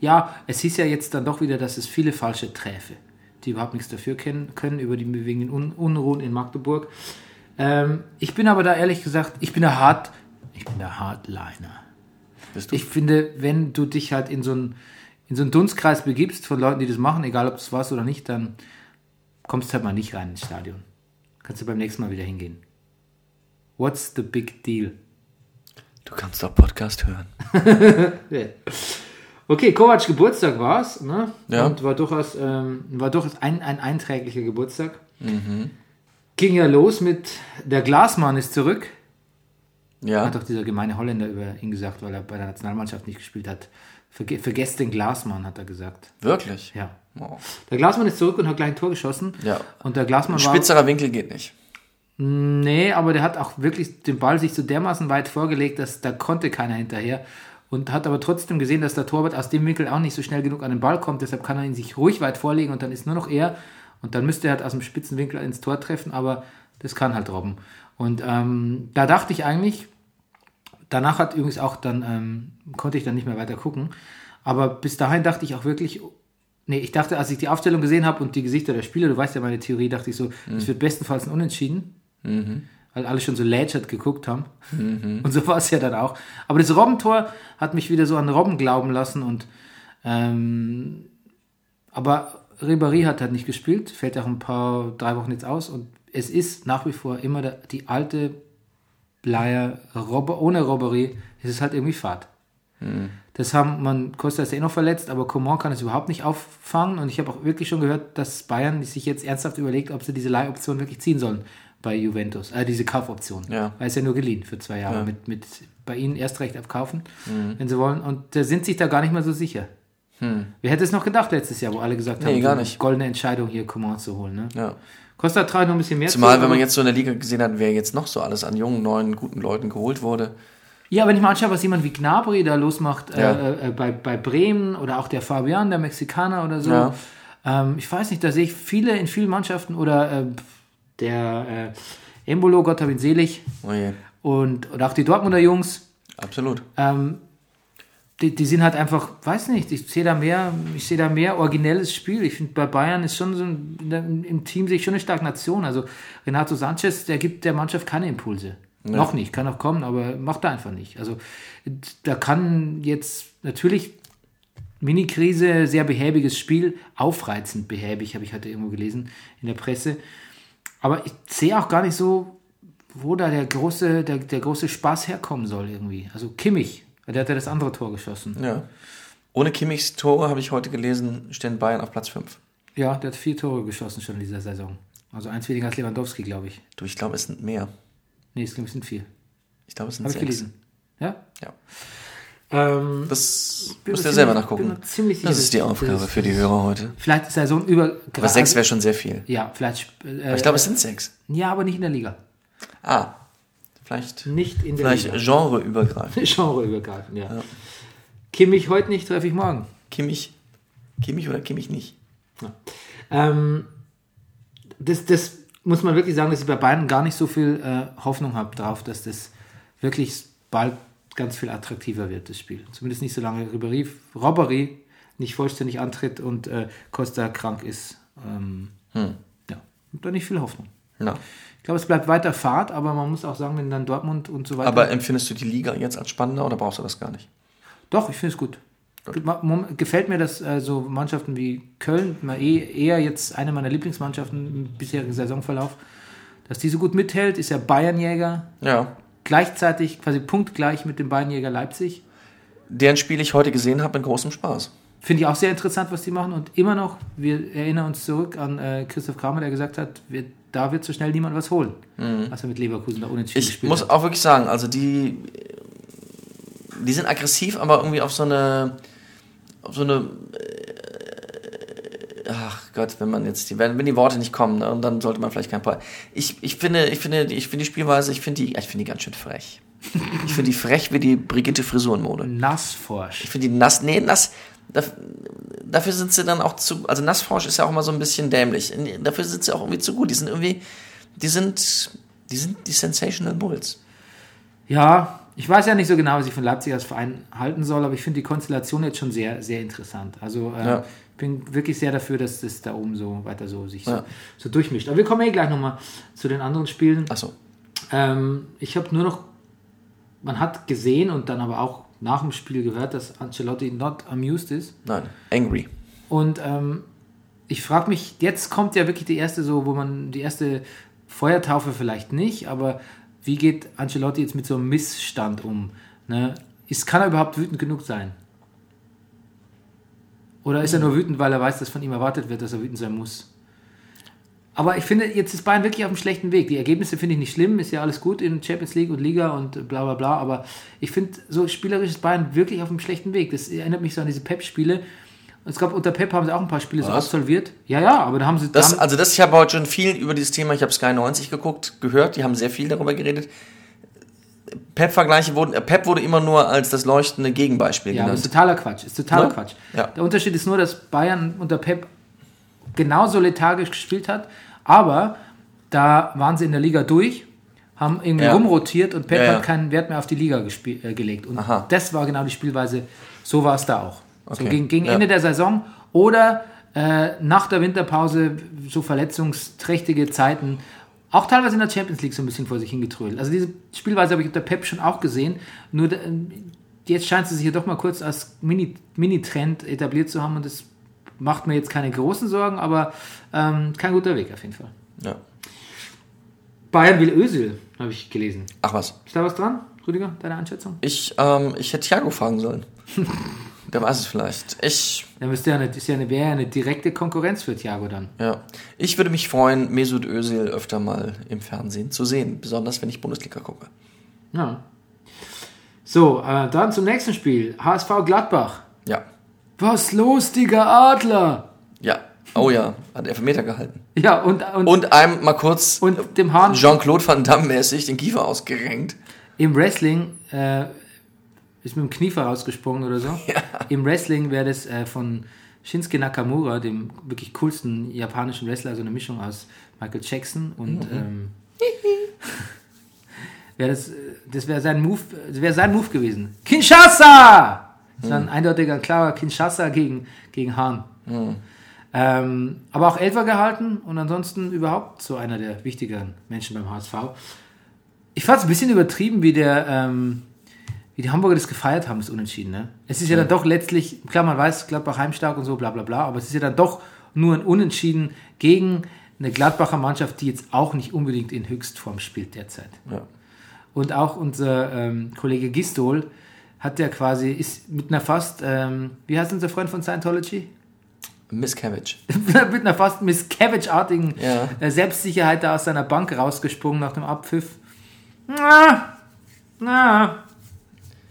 Ja, es hieß ja jetzt dann doch wieder, dass es viele falsche Träfe, die überhaupt nichts dafür kennen, können, über die wegen den Un Unruhen in Magdeburg. Ähm, ich bin aber da ehrlich gesagt, ich bin der Hard, ich bin der Hardliner. Bist du? Ich finde, wenn du dich halt in so einen, in so einen Dunstkreis begibst von Leuten, die das machen, egal ob es was oder nicht, dann kommst du halt mal nicht rein ins Stadion. Kannst du beim nächsten Mal wieder hingehen. What's the big deal? du kannst doch Podcast hören. Okay, Kovacs Geburtstag war es, ne? Ja. Und war durchaus, ähm, war durchaus ein, ein einträglicher Geburtstag. Mhm. Ging ja los mit der Glasmann ist zurück. Ja. Hat doch dieser gemeine Holländer über ihn gesagt, weil er bei der Nationalmannschaft nicht gespielt hat. Verge vergesst den Glasmann, hat er gesagt. Wirklich? Ja. Oh. Der Glasmann ist zurück und hat gleich ein Tor geschossen. Ja. Und der Glasmann war. Spitzerer Winkel geht nicht. Nee, aber der hat auch wirklich den Ball sich so dermaßen weit vorgelegt, dass da konnte keiner hinterher. Und hat aber trotzdem gesehen, dass der Torwart aus dem Winkel auch nicht so schnell genug an den Ball kommt. Deshalb kann er ihn sich ruhig weit vorlegen und dann ist nur noch er. Und dann müsste er halt aus dem spitzen Winkel ins Tor treffen, aber das kann halt Robben. Und ähm, da dachte ich eigentlich, danach hat übrigens auch dann, ähm, konnte ich dann nicht mehr weiter gucken. Aber bis dahin dachte ich auch wirklich, nee, ich dachte, als ich die Aufstellung gesehen habe und die Gesichter der Spieler, du weißt ja meine Theorie, dachte ich so, es wird bestenfalls ein Unentschieden. Weil alle schon so lätschert geguckt haben. Und so war es ja dann auch. Aber das Robbentor hat mich wieder so an Robben glauben lassen und ähm, aber Ribéry hat halt nicht gespielt, fällt auch ein paar, drei Wochen jetzt aus und es ist nach wie vor immer der, die alte Leier, Robber, ohne Robbery, ist es halt irgendwie Fahrt. Das haben man, Costa ist ja eh noch verletzt, aber Coman kann es überhaupt nicht auffangen. Und ich habe auch wirklich schon gehört, dass Bayern sich jetzt ernsthaft überlegt, ob sie diese Leihoption wirklich ziehen sollen bei Juventus. Äh, diese Kaufoption. Ja. Weil es ja nur geliehen für zwei Jahre. Ja. Mit, mit bei ihnen erst recht abkaufen, wenn sie wollen. Und da sind sich da gar nicht mal so sicher. Wer hätte es noch gedacht letztes Jahr, wo alle gesagt haben, Nee, gar so nicht. goldene Entscheidung hier Coman zu holen. Ne? Ja. Costa traut noch ein bisschen mehr Zumal, zu, wenn man jetzt so in der Liga gesehen hat, wer jetzt noch so alles an jungen, neuen, guten Leuten geholt wurde. Ja, wenn ich mal anschaue, was jemand wie Gnabry da losmacht Ja. äh, äh, bei, bei Bremen oder auch der Fabian, der Mexikaner oder so. Ja. Ähm, ich weiß nicht, da sehe ich viele in vielen Mannschaften oder äh, der äh, Embolo, Gott hab ihn selig, Oh je. und oder auch die Dortmunder Jungs, Absolut. ähm, die, die sind halt einfach, weiß nicht, ich sehe da mehr, ich sehe da mehr originelles Spiel. Ich finde, bei Bayern ist schon so ein, im Team sehe ich schon eine Stagnation. Also Renato Sanchez, der gibt der Mannschaft keine Impulse. Noch nicht, kann auch kommen, aber macht er einfach nicht. Also da kann jetzt natürlich Mini-Krise, sehr behäbiges Spiel, aufreizend behäbig, habe ich heute irgendwo gelesen in der Presse. Aber ich sehe auch gar nicht so, wo da der große, der, der große Spaß herkommen soll irgendwie. Also Kimmich, der hat ja das andere Tor geschossen. Ja. Ohne Kimmichs Tore, habe ich heute gelesen, stehen Bayern auf Platz 5. Ja, der hat vier Tore geschossen schon in dieser Saison. Also eins weniger als Lewandowski, glaube ich. Du, ich glaube, es sind mehr. Nee, es sind vier. Ich glaube, es sind ich sechs. gelesen. Ja? Ja. Ähm, Das müsst mir ihr selber nachgucken. Das ist die Aufgabe dass- für die Hörer heute. vielleicht ist er so ein über... Aber sechs wäre schon sehr viel. Ja, vielleicht... Äh, Aber ich glaube, es sind sechs. Ja, aber nicht in der Liga. Ah, vielleicht, Nicht in der vielleicht Liga. genreübergreifend. Genreübergreifend, ja. Kimmich heute nicht, treffe ich morgen. Kimmich, Kimmich oder Kimmich nicht? Ähm, das, das muss man wirklich sagen, dass ich bei beiden gar nicht so viel äh, Hoffnung habe drauf, dass das wirklich bald ganz viel attraktiver wird, das Spiel. Zumindest nicht so lange Ribéry, Robbery nicht vollständig antritt und äh, Costa krank ist. Ähm, Ja, und da nicht viel Hoffnung. Ja. Ich glaube, es bleibt weiter Fahrt, aber man muss auch sagen, wenn dann Dortmund und so weiter. Aber empfindest du die Liga jetzt als spannender oder brauchst du das gar nicht? Doch, ich finde es gut. Mom- Gefällt mir, dass äh, so Mannschaften wie Köln, mal eh, eher jetzt eine meiner Lieblingsmannschaften im bisherigen Saisonverlauf, dass die so gut mithält, ist ja Bayernjäger, Ja. Gleichzeitig quasi punktgleich mit dem Bayernjäger Leipzig. Deren Spiel ich heute gesehen habe, mit großem Spaß. Finde ich auch sehr interessant, was die machen. Und immer noch, wir erinnern uns zurück an äh, Christoph Kramer, der gesagt hat, wir, da wird so schnell niemand was holen. Was er mit Leverkusen da unentschieden Ich gespielt muss hat. auch wirklich sagen, also die, die sind aggressiv, aber irgendwie auf so eine, auf so eine, Gott, wenn man jetzt die, wenn, wenn die Worte nicht kommen, ne, dann sollte man vielleicht kein paar. Ich, ich finde, ich finde, ich finde die Spielweise, ich finde die, ich finde die ganz schön frech. Ich finde die frech wie die Brigitte Frisurenmode. Nassforsch. Ich finde die nass, nee, nass, daf- dafür sind sie dann auch zu, also Nassfrosch ist ja auch immer so ein bisschen dämlich. Dafür sind sie auch irgendwie zu gut. Die sind irgendwie, die sind, die sind die Sensational Bulls. Ja, ich weiß ja nicht so genau, was ich von Leipzig als Verein halten soll, aber ich finde die Konstellation jetzt schon sehr, sehr interessant. Also äh, Ja. Ich bin wirklich sehr dafür, dass das da oben so weiter so sich so, Ja. so durchmischt. Aber wir kommen eh gleich nochmal zu den anderen Spielen. Achso. Ähm, ich habe nur noch, man hat gesehen und dann aber auch nach dem Spiel gehört, dass Ancelotti not amused ist. Nein, angry. Und ähm, ich frage mich, jetzt kommt ja wirklich die erste so, wo man die erste Feuertaufe vielleicht nicht, aber wie geht Ancelotti jetzt mit so einem Missstand um? Ne? Ist, kann er überhaupt wütend genug sein? Oder ist er nur wütend, weil er weiß, dass von ihm erwartet wird, dass er wütend sein muss? Aber ich finde, jetzt ist Bayern wirklich auf einem schlechten Weg. Die Ergebnisse finde ich nicht schlimm, ist ja alles gut in Champions League und Liga und bla bla bla. Aber ich finde, so spielerisch ist Bayern wirklich auf einem schlechten Weg. Das erinnert mich so an diese Pep-Spiele. Es gab unter Pep haben sie auch ein paar Spiele so Was? absolviert. Ja, ja, aber da haben sie. da Das, haben, also das, ich habe heute schon viel über dieses Thema, ich habe Sky 90 geguckt, gehört, die haben sehr viel darüber geredet. Pep-Vergleiche wurden, äh, Pep wurde immer nur als das leuchtende Gegenbeispiel ja, aber ist genannt. totaler Quatsch. Ist totaler Ne? Quatsch. Ja. Der Unterschied ist nur, dass Bayern unter Pep genauso lethargisch gespielt hat, aber da waren sie in der Liga durch, haben irgendwie Ja. rumrotiert und Pep Ja, ja. hat keinen Wert mehr auf die Liga äh, gelegt. Und Aha. das war genau die Spielweise. So war es da auch. So Okay. gegen, gegen Ja. Ende der Saison oder äh, nach der Winterpause so verletzungsträchtige Zeiten. Auch teilweise in der Champions League so ein bisschen vor sich hingetrödelt. Also diese Spielweise habe ich unter Pep schon auch gesehen. Nur da- jetzt scheint sie sich ja doch mal kurz als Mini- Mini-Trend etabliert zu haben und das macht mir jetzt keine großen Sorgen, aber ähm, kein guter Weg auf jeden Fall. Ja. Bayern will Özil, habe ich gelesen. Ach was. Ist da was dran, Rüdiger, deine Einschätzung? Ich, ähm, ich hätte Thiago fragen sollen. Der weiß es vielleicht. Ich, Dann müsste ja eine, ist ja eine, wäre ja eine direkte Konkurrenz für Thiago dann. ja. Ich würde mich freuen, Mesut Özil öfter mal im Fernsehen zu sehen. Besonders, wenn ich Bundesliga gucke. Ja. So, äh, dann zum nächsten Spiel. HSV Gladbach. Ja. Was los, Digga Adler? Ja. Oh ja. Hat Elfmeter gehalten. Ja, und, und, und, einem mal kurz dem Hahn Jean-Claude Van Damme mäßig den Kiefer ausgerenkt. im Wrestling äh, ist mit dem Knie vorausgesprungen oder so. Im Wrestling wäre das äh, von Shinsuke Nakamura, dem wirklich coolsten japanischen Wrestler, also eine Mischung aus Michael Jackson und ähm, wäre das, äh, das wäre sein Move, wäre sein Move gewesen. Kinshasa! Das war ein eindeutiger, klarer Kinshasa gegen, gegen Hahn. Ähm, aber auch Elfer gehalten und ansonsten überhaupt so einer der wichtigeren Menschen beim HSV. Ich fand es ein bisschen übertrieben, wie der, ähm, wie die Hamburger das gefeiert haben, das Unentschieden. Ne? Es ist ja dann doch letztlich, klar, man weiß, Gladbach heimstark und so, bla bla bla, aber es ist ja dann doch nur ein Unentschieden gegen eine Gladbacher Mannschaft, die jetzt auch nicht unbedingt in Höchstform spielt derzeit. Ja. Und auch unser ähm, Kollege Gistol hat ja quasi, ist mit einer fast, ähm, wie heißt unser Freund von Scientology? Miss Cabbage. mit einer fast Miss Cabbage-artigen Ja. äh, Selbstsicherheit da aus seiner Bank rausgesprungen nach dem Abpfiff. Na, na,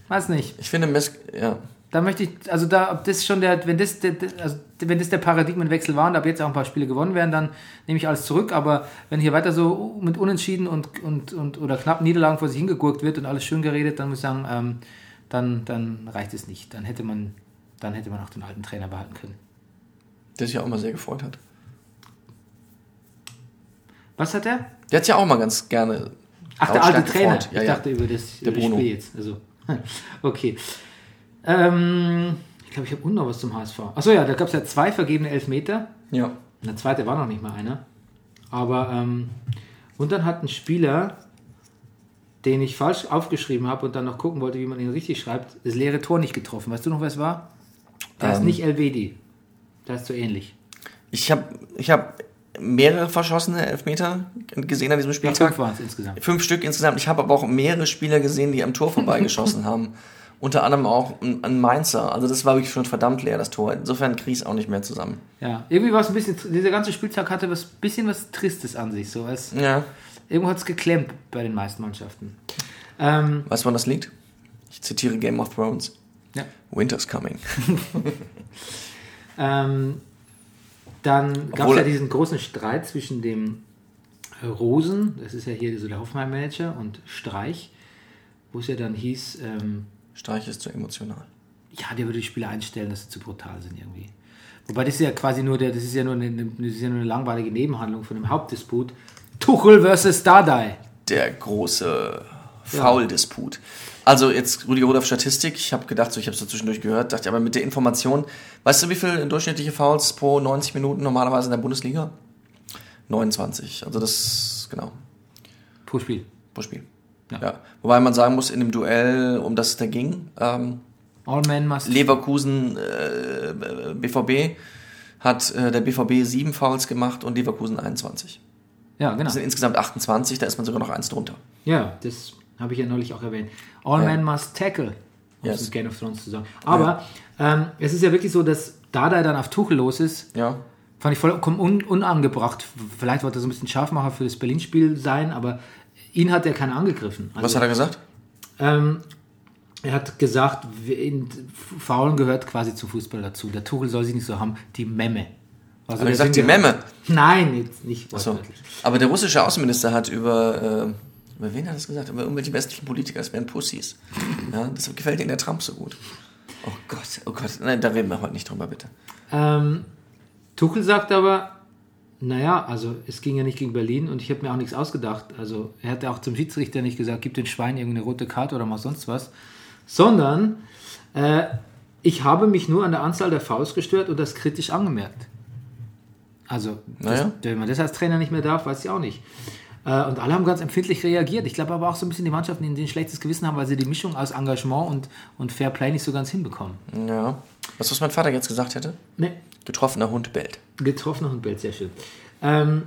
weiß nicht. Ich finde Miss, ja. Da möchte ich, also da, ob das schon der, wenn das, der, also wenn das der Paradigmenwechsel war und ab jetzt auch ein paar Spiele gewonnen werden, dann nehme ich alles zurück. Aber wenn hier weiter so mit Unentschieden und, und, und oder knappen Niederlagen vor sich hingegurkt wird und alles schön geredet, dann muss ich sagen, ähm, dann, dann reicht es nicht. Dann hätte man, dann hätte man auch den alten Trainer behalten können. Der sich ja auch mal sehr gefreut hat. Was hat er? Der hat sich ja auch mal ganz gerne. Ach, der alte Trainer. gefreut. Ich ja. dachte über das, Der über das Bruno. Spiel jetzt. Also, okay. Ähm, ich glaube, ich habe noch was zum HSV. Achso, ja, da gab es ja zwei vergebene Elfmeter. Ja. Und der zweite war noch nicht mal einer. Aber, ähm, und dann hat ein Spieler, den ich falsch aufgeschrieben habe und dann noch gucken wollte, wie man ihn richtig schreibt, das leere Tor nicht getroffen. Weißt du noch, was es war? Da ist Ähm. nicht Elvedi. Da ist so ähnlich. Ich habe ich hab mehrere verschossene Elfmeter gesehen an diesem Spieltag. fünf waren es insgesamt. Fünf Stück insgesamt. Ich habe aber auch mehrere Spieler gesehen, die am Tor vorbeigeschossen haben. Unter anderem auch ein, Mainzer. Also das war wirklich schon verdammt leer, das Tor. Insofern kriege ich es auch nicht mehr zusammen. Ja, irgendwie war es ein bisschen, dieser ganze Spieltag hatte was bisschen was Tristes an sich. So als, Ja. irgendwo hat es geklemmt bei den meisten Mannschaften. Ähm, Weißt du, woran das liegt? Ich zitiere Game of Thrones. ja. Winter's coming. Ähm, dann gab es ja diesen großen Streit zwischen dem äh, Rosen, das ist ja hier so der Hoffenheim-Manager, und Streich, wo es ja dann hieß, ähm, Streich ist zu emotional. ja, der würde die Spiele einstellen, dass sie zu brutal sind irgendwie. Wobei das ist ja quasi nur der, das ist ja nur eine, das ist ja nur eine langweilige Nebenhandlung von dem Hauptdisput. Tuchel versus Dardai. Der große Foul-Disput. Also jetzt Rüdiger Rudolph Statistik. Ich habe gedacht, so, ich habe es so zwischendurch gehört, dachte aber mit der Information, weißt du, wie viele durchschnittliche Fouls pro 90 Minuten normalerweise in der Bundesliga? 29. Also das, genau, Pro Spiel. pro Spiel. Ja. Ja. Wobei man sagen muss, in dem Duell, um das es da ging, ähm, All men must. Leverkusen, äh, BVB, hat äh, der BVB sieben Fouls gemacht und Leverkusen 21. ja, genau. Das sind insgesamt 28, da ist man sogar noch eins drunter. Ja, das habe ich ja neulich auch erwähnt. All Ja. men must tackle, um es Yes. mit Game of Thrones zu sagen. Aber ähm, es ist ja wirklich so, dass Dardai dann auf Tuchel los ist, Ja. fand ich vollkommen un unangebracht. Vielleicht wollte er so ein bisschen Scharfmacher für das Berlin-Spiel sein, aber ihn hat er keiner angegriffen. Also, Was hat er gesagt? ähm, er hat gesagt, Faulen gehört quasi zum Fußball dazu. Der Tuchel soll sich nicht so haben, die Memme. Also er der gesagt, die Memme? Nein, jetzt nicht wortwörtlich. Aber der russische Außenminister hat über, äh, über wen hat das gesagt? Über irgendwelche westlichen Politiker, es wären Pussys. Ja, deshalb gefällt ihnen der Trump so gut. Oh Gott, oh Gott, nein, da reden wir heute nicht drüber, bitte. Ähm, Tuchel sagt aber, naja, also es ging ja nicht gegen Berlin und ich habe mir auch nichts ausgedacht. Also er hat ja auch zum Schiedsrichter nicht gesagt, gib den Schwein irgendeine rote Karte oder mach sonst was. Sondern äh, ich habe mich nur an der Anzahl der Fouls gestört und das kritisch angemerkt. Also, das, Naja. wenn man das als Trainer nicht mehr darf, weiß ich auch nicht. Äh, und alle haben ganz empfindlich reagiert. Ich glaube aber auch so ein bisschen die Mannschaften, die ein schlechtes Gewissen haben, weil sie die Mischung aus Engagement und, und Fair Play nicht so ganz hinbekommen. Ja. Was, was mein Vater jetzt gesagt hätte? Nee, Getroffener Hund bellt. Getroffener Hund bellt, sehr schön. Ähm,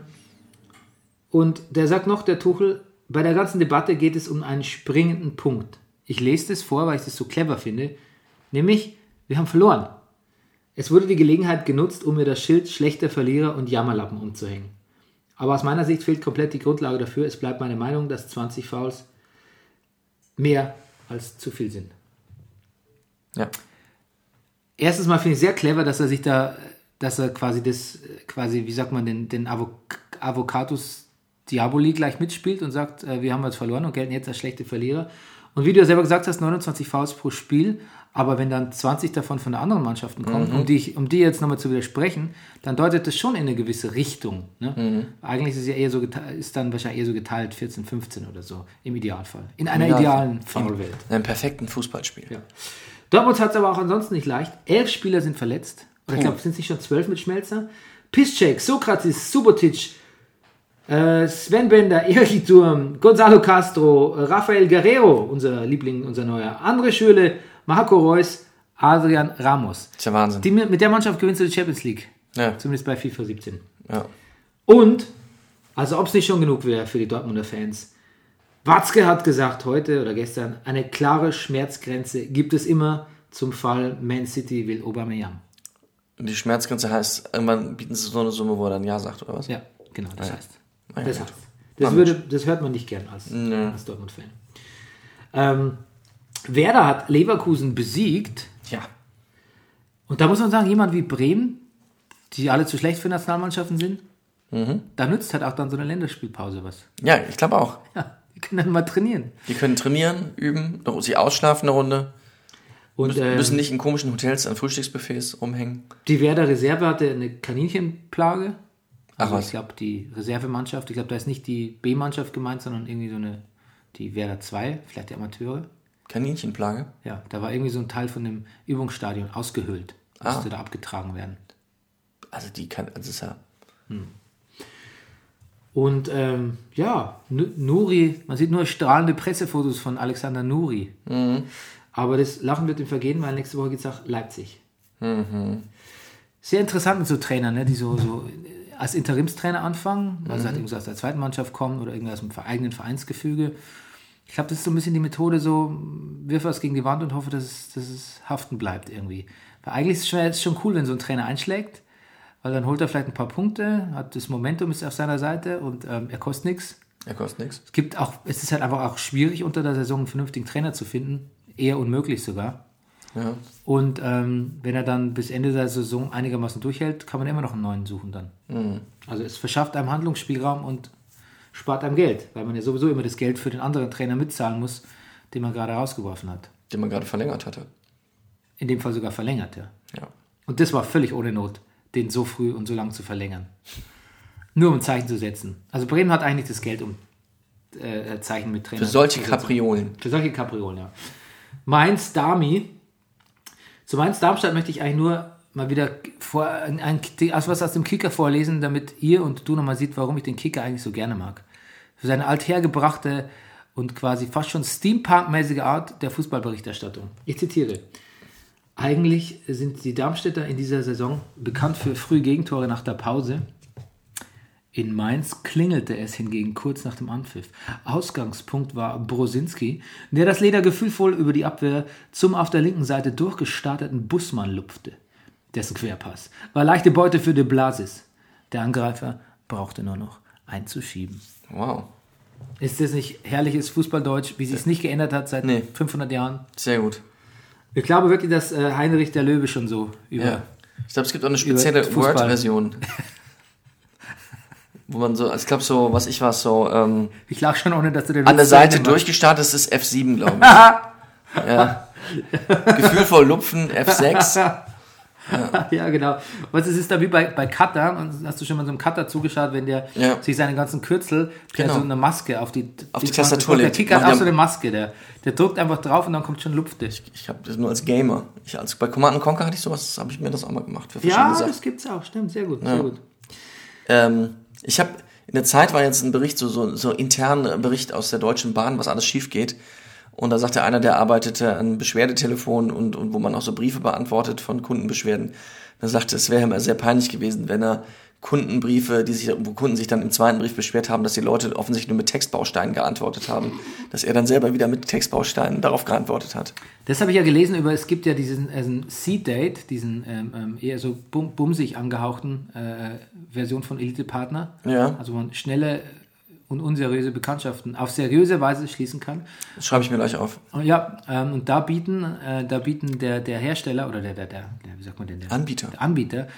Und der sagt noch, der Tuchel, bei der ganzen Debatte geht es um einen springenden Punkt. Ich lese das vor, weil ich das so clever finde. Nämlich, wir haben verloren. Es wurde die Gelegenheit genutzt, um mir das Schild schlechter Verlierer und Jammerlappen umzuhängen. Aber aus meiner Sicht fehlt komplett die Grundlage dafür. Es bleibt meine Meinung, dass 20 Fouls mehr als zu viel sind. Ja. Erstens mal finde ich sehr clever, dass er sich da, dass er quasi das, quasi, wie sagt man, den, den Avocatus Diaboli gleich mitspielt und sagt, äh, wir haben jetzt verloren und gelten jetzt als schlechte Verlierer. Und wie du ja selber gesagt hast, 29 Fouls pro Spiel, aber wenn dann 20 davon von den anderen Mannschaften kommen, um, die, ich- um die jetzt nochmal zu widersprechen, dann deutet das schon in eine gewisse Richtung. Ne? Eigentlich ist es ja eher so geteilt, ist dann wahrscheinlich eher so geteilt 14, 15 oder so, im Idealfall. In einer Ja, idealen Foulwelt. In einem perfekten Fußballspiel. Ja. Dortmund hat es aber auch ansonsten nicht leicht. Elf Spieler sind verletzt. Oder ich glaube, sind es nicht schon zwölf mit Schmelzer? Piszczek, Sokrates, Subotic, äh, Sven Bender, Erich Durm, Gonzalo Castro, Rafael Guerrero, unser Liebling, unser neuer, Andre Schöle, Marco Reus, Adrian Ramos. Ist ja Wahnsinn. Die, mit der Mannschaft gewinnst du die Champions League. Ja. Zumindest bei FIFA 17. Ja. Und, also ob es nicht schon genug wäre für die Dortmunder Fans, Watzke hat gesagt heute oder gestern, eine klare Schmerzgrenze gibt es immer zum Fall Man City will Aubameyang. Und die Schmerzgrenze heißt, irgendwann bieten sie so eine Summe, wo er dann Ja sagt, oder was? Ja, genau, das heißt. ja, Das gut. heißt. Das, würde, das hört man nicht gern als, als Dortmund-Fan. Ähm, Werder hat Leverkusen besiegt Ja. und da muss man sagen, jemand wie Bremen, die alle zu schlecht für Nationalmannschaften sind, da nützt halt auch dann so eine Länderspielpause was. Ja, ich glaube auch. Ja, die können dann mal trainieren. Die können trainieren, üben, sich ausschlafen eine Runde, Und ähm, müssen nicht in komischen Hotels an Frühstücksbuffets rumhängen. die Werder Reserve hatte eine Kaninchenplage. Also Ach ich was. glaube, die Reservemannschaft, ich glaube, da ist nicht die B-Mannschaft gemeint, sondern irgendwie so eine, die Werder 2, vielleicht die Amateure. Kaninchenplage. Ja, da war irgendwie so ein Teil von dem Übungsstadion ausgehöhlt. Ah. Musste da abgetragen werden. Also die kann, also ist ja, Und ähm, ja, Nu- Nuri, man sieht nur strahlende Pressefotos von Alexander Nuri. Mhm. Aber das Lachen wird ihm vergehen, weil nächste Woche geht es nach Leipzig. Mhm. Sehr interessant mit so Trainern, ne, die so, so als Interimstrainer anfangen, weil Mhm. sie halt irgendwie aus der zweiten Mannschaft kommen oder irgendwie aus dem eigenen Vereinsgefüge. Ich glaube, das ist so ein bisschen die Methode, so wirf was gegen die Wand und hoffe, dass es, dass es haften bleibt irgendwie. Weil eigentlich ist es schon, cool, wenn so ein Trainer einschlägt, weil dann holt er vielleicht ein paar Punkte, hat das Momentum ist auf seiner Seite und ähm, er kostet nichts. er kostet nichts. Es gibt auch, es ist halt einfach auch schwierig, unter der Saison einen vernünftigen Trainer zu finden. Eher unmöglich sogar. Ja. Und ähm, wenn er dann bis Ende der Saison einigermaßen durchhält, kann man immer noch einen neuen suchen dann. Also es verschafft einem Handlungsspielraum und spart einem Geld, weil man ja sowieso immer das Geld für den anderen Trainer mitzahlen muss, den man gerade rausgeworfen hat. Den man gerade verlängert hatte. In dem Fall sogar verlängert, ja. Ja. Und das war völlig ohne Not, den so früh und so lang zu verlängern. Nur um ein Zeichen zu setzen. Also Bremen hat eigentlich das Geld, um äh, Zeichen mit Trainer Für solche. Kapriolen. Für solche Kapriolen, ja. Mainz Dami. Zu Mainz Darmstadt möchte ich eigentlich nur mal wieder vor, ein, ein, also was aus dem Kicker vorlesen, damit ihr und du nochmal seht, warum ich den Kicker eigentlich so gerne mag. Für seine althergebrachte und quasi fast schon Steampunk-mäßige Art der Fußballberichterstattung. Ich zitiere. Eigentlich sind die Darmstädter in dieser Saison bekannt für frühe Gegentore nach der Pause. In Mainz klingelte es hingegen kurz nach dem Anpfiff. Ausgangspunkt war Brosinski, der das Leder gefühlvoll über die Abwehr zum auf der linken Seite durchgestarteten Bussmann lupfte. Dessen Querpass war leichte Beute für de Blasis. Der Angreifer brauchte nur noch einzuschieben. Wow. Ist das nicht herrliches Fußballdeutsch, wie sich es nicht geändert hat seit Nee. 500 Jahren? Sehr gut. Ich glaube wirklich, dass äh, Heinrich der Löwe schon so über. Ja. Ich glaube, es gibt auch eine spezielle. Word-Version. Wo man so, ich glaube so, was ich war, so ähm, Ich lag schon ohne, dass du den an der Seite durchgestartet ist das F7, glaube ich. ja. Gefühlvoll lupfen, F6. Ja, genau. Was es ist da wie bei, bei Cutter, und hast du schon mal so einem Cutter zugeschaut, wenn der Ja. sich seine ganzen Kürzel per Genau. so eine Maske auf die, Auf die Tastatur Der legt. Kicker hat Machen auch die so eine Maske, der, der drückt einfach drauf und dann kommt schon Luft durch. Ich habe das nur als Gamer. Ich, als, bei Command Conquer hatte ich sowas, habe ich mir das auch mal gemacht. Für Ja, Sachen. das gibt's auch, stimmt, sehr gut, sehr gut. Ähm, ich habe in der Zeit war jetzt ein Bericht, so, so, so intern Bericht aus der Deutschen Bahn, was alles schief geht. Und da sagte einer, der arbeitete an Beschwerdetelefon und, und wo man auch so Briefe beantwortet von Kundenbeschwerden. Da sagte, es wäre ihm sehr peinlich gewesen, wenn er Kundenbriefe, die sich, wo Kunden sich dann im zweiten Brief beschwert haben, dass die Leute offensichtlich nur mit Textbausteinen geantwortet haben, dass er dann selber wieder mit Textbausteinen darauf geantwortet hat. Das habe ich ja gelesen über, es gibt ja diesen also Seed-Date, diesen ähm, ähm, eher so bum bumsig angehauchten äh, Version von Elite-Partner. Ja. Also man schnelle und unseriöse Bekanntschaften auf seriöse Weise schließen kann. Das schreibe ich mir gleich auf. Ja, ähm, und da bieten, äh, da bieten der, der Hersteller oder der, der, der, wie sagt man denn, der Anbieter. der Anbieter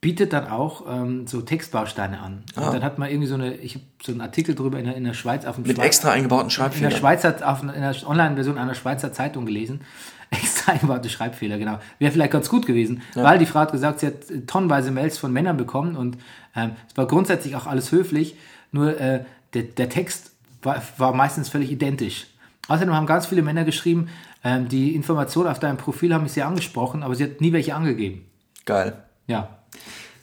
bietet dann auch ähm, so Textbausteine an. Ah. Und dann hat man irgendwie so eine, ich habe so einen Artikel drüber in der, in der Schweiz auf dem Mit Schweiz, extra eingebauten in der. Schweizer, auf, in der Online-Version einer Schweizer Zeitung gelesen. Extra eingebaute Schreibfehler, genau. Wäre vielleicht ganz gut gewesen, weil die Frau hat gesagt, sie hat äh, tonnenweise Mails von Männern bekommen und ähm, es war grundsätzlich auch alles höflich, nur äh, der, der Text war, war meistens völlig identisch. Außerdem haben ganz viele Männer geschrieben, ähm, die Informationen auf deinem Profil haben mich sehr angesprochen, aber sie hat nie welche angegeben. Geil. Ja.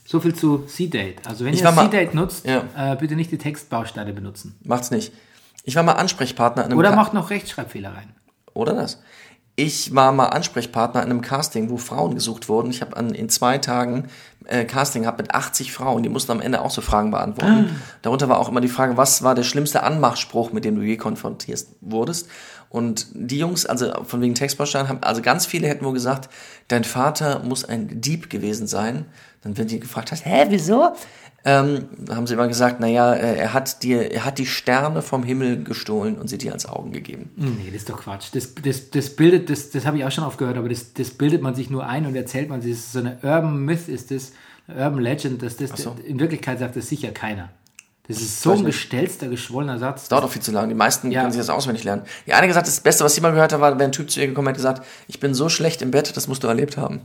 So viel zu C-Date. Also wenn Ich ihr C-Date nutzt, Ja. äh, bitte nicht die Textbausteine benutzen. Macht's nicht. Ich war mal Ansprechpartner in einem Oder Ka- macht noch Rechtschreibfehler rein. Oder das. Ich war mal Ansprechpartner in einem Casting, wo Frauen gesucht wurden. Ich habe in zwei Tagen äh, Casting gehabt mit 80 Frauen. Die mussten am Ende auch so Fragen beantworten. Darunter war auch immer die Frage, was war der schlimmste Anmachspruch, mit dem du je konfrontiert wurdest? Und die Jungs, also von wegen Textbaustein, haben, also ganz viele hätten wohl gesagt, dein Vater muss ein Dieb gewesen sein. Dann wenn die gefragt hast, hä, wieso? Ähm, haben sie immer gesagt, naja, äh, er hat dir, er hat die Sterne vom Himmel gestohlen und sie dir als Augen gegeben. Nee, das ist doch Quatsch. Das, das, das bildet, das, das habe ich auch schon oft gehört, aber das, das bildet man sich nur ein und erzählt man sich. Das ist so eine Urban Myth ist das, eine Urban Legend, dass das, so. in Wirklichkeit sagt das sicher keiner. Das ist so ein nicht. gestelzter, geschwollener Satz. dauert auch viel zu lange. Die meisten Ja. können sich das auswendig lernen. Die eine gesagt, das Beste, was sie mal gehört hat, war, wenn ein Typ zu ihr gekommen hat, gesagt, ich bin so schlecht im Bett, das musst du erlebt haben.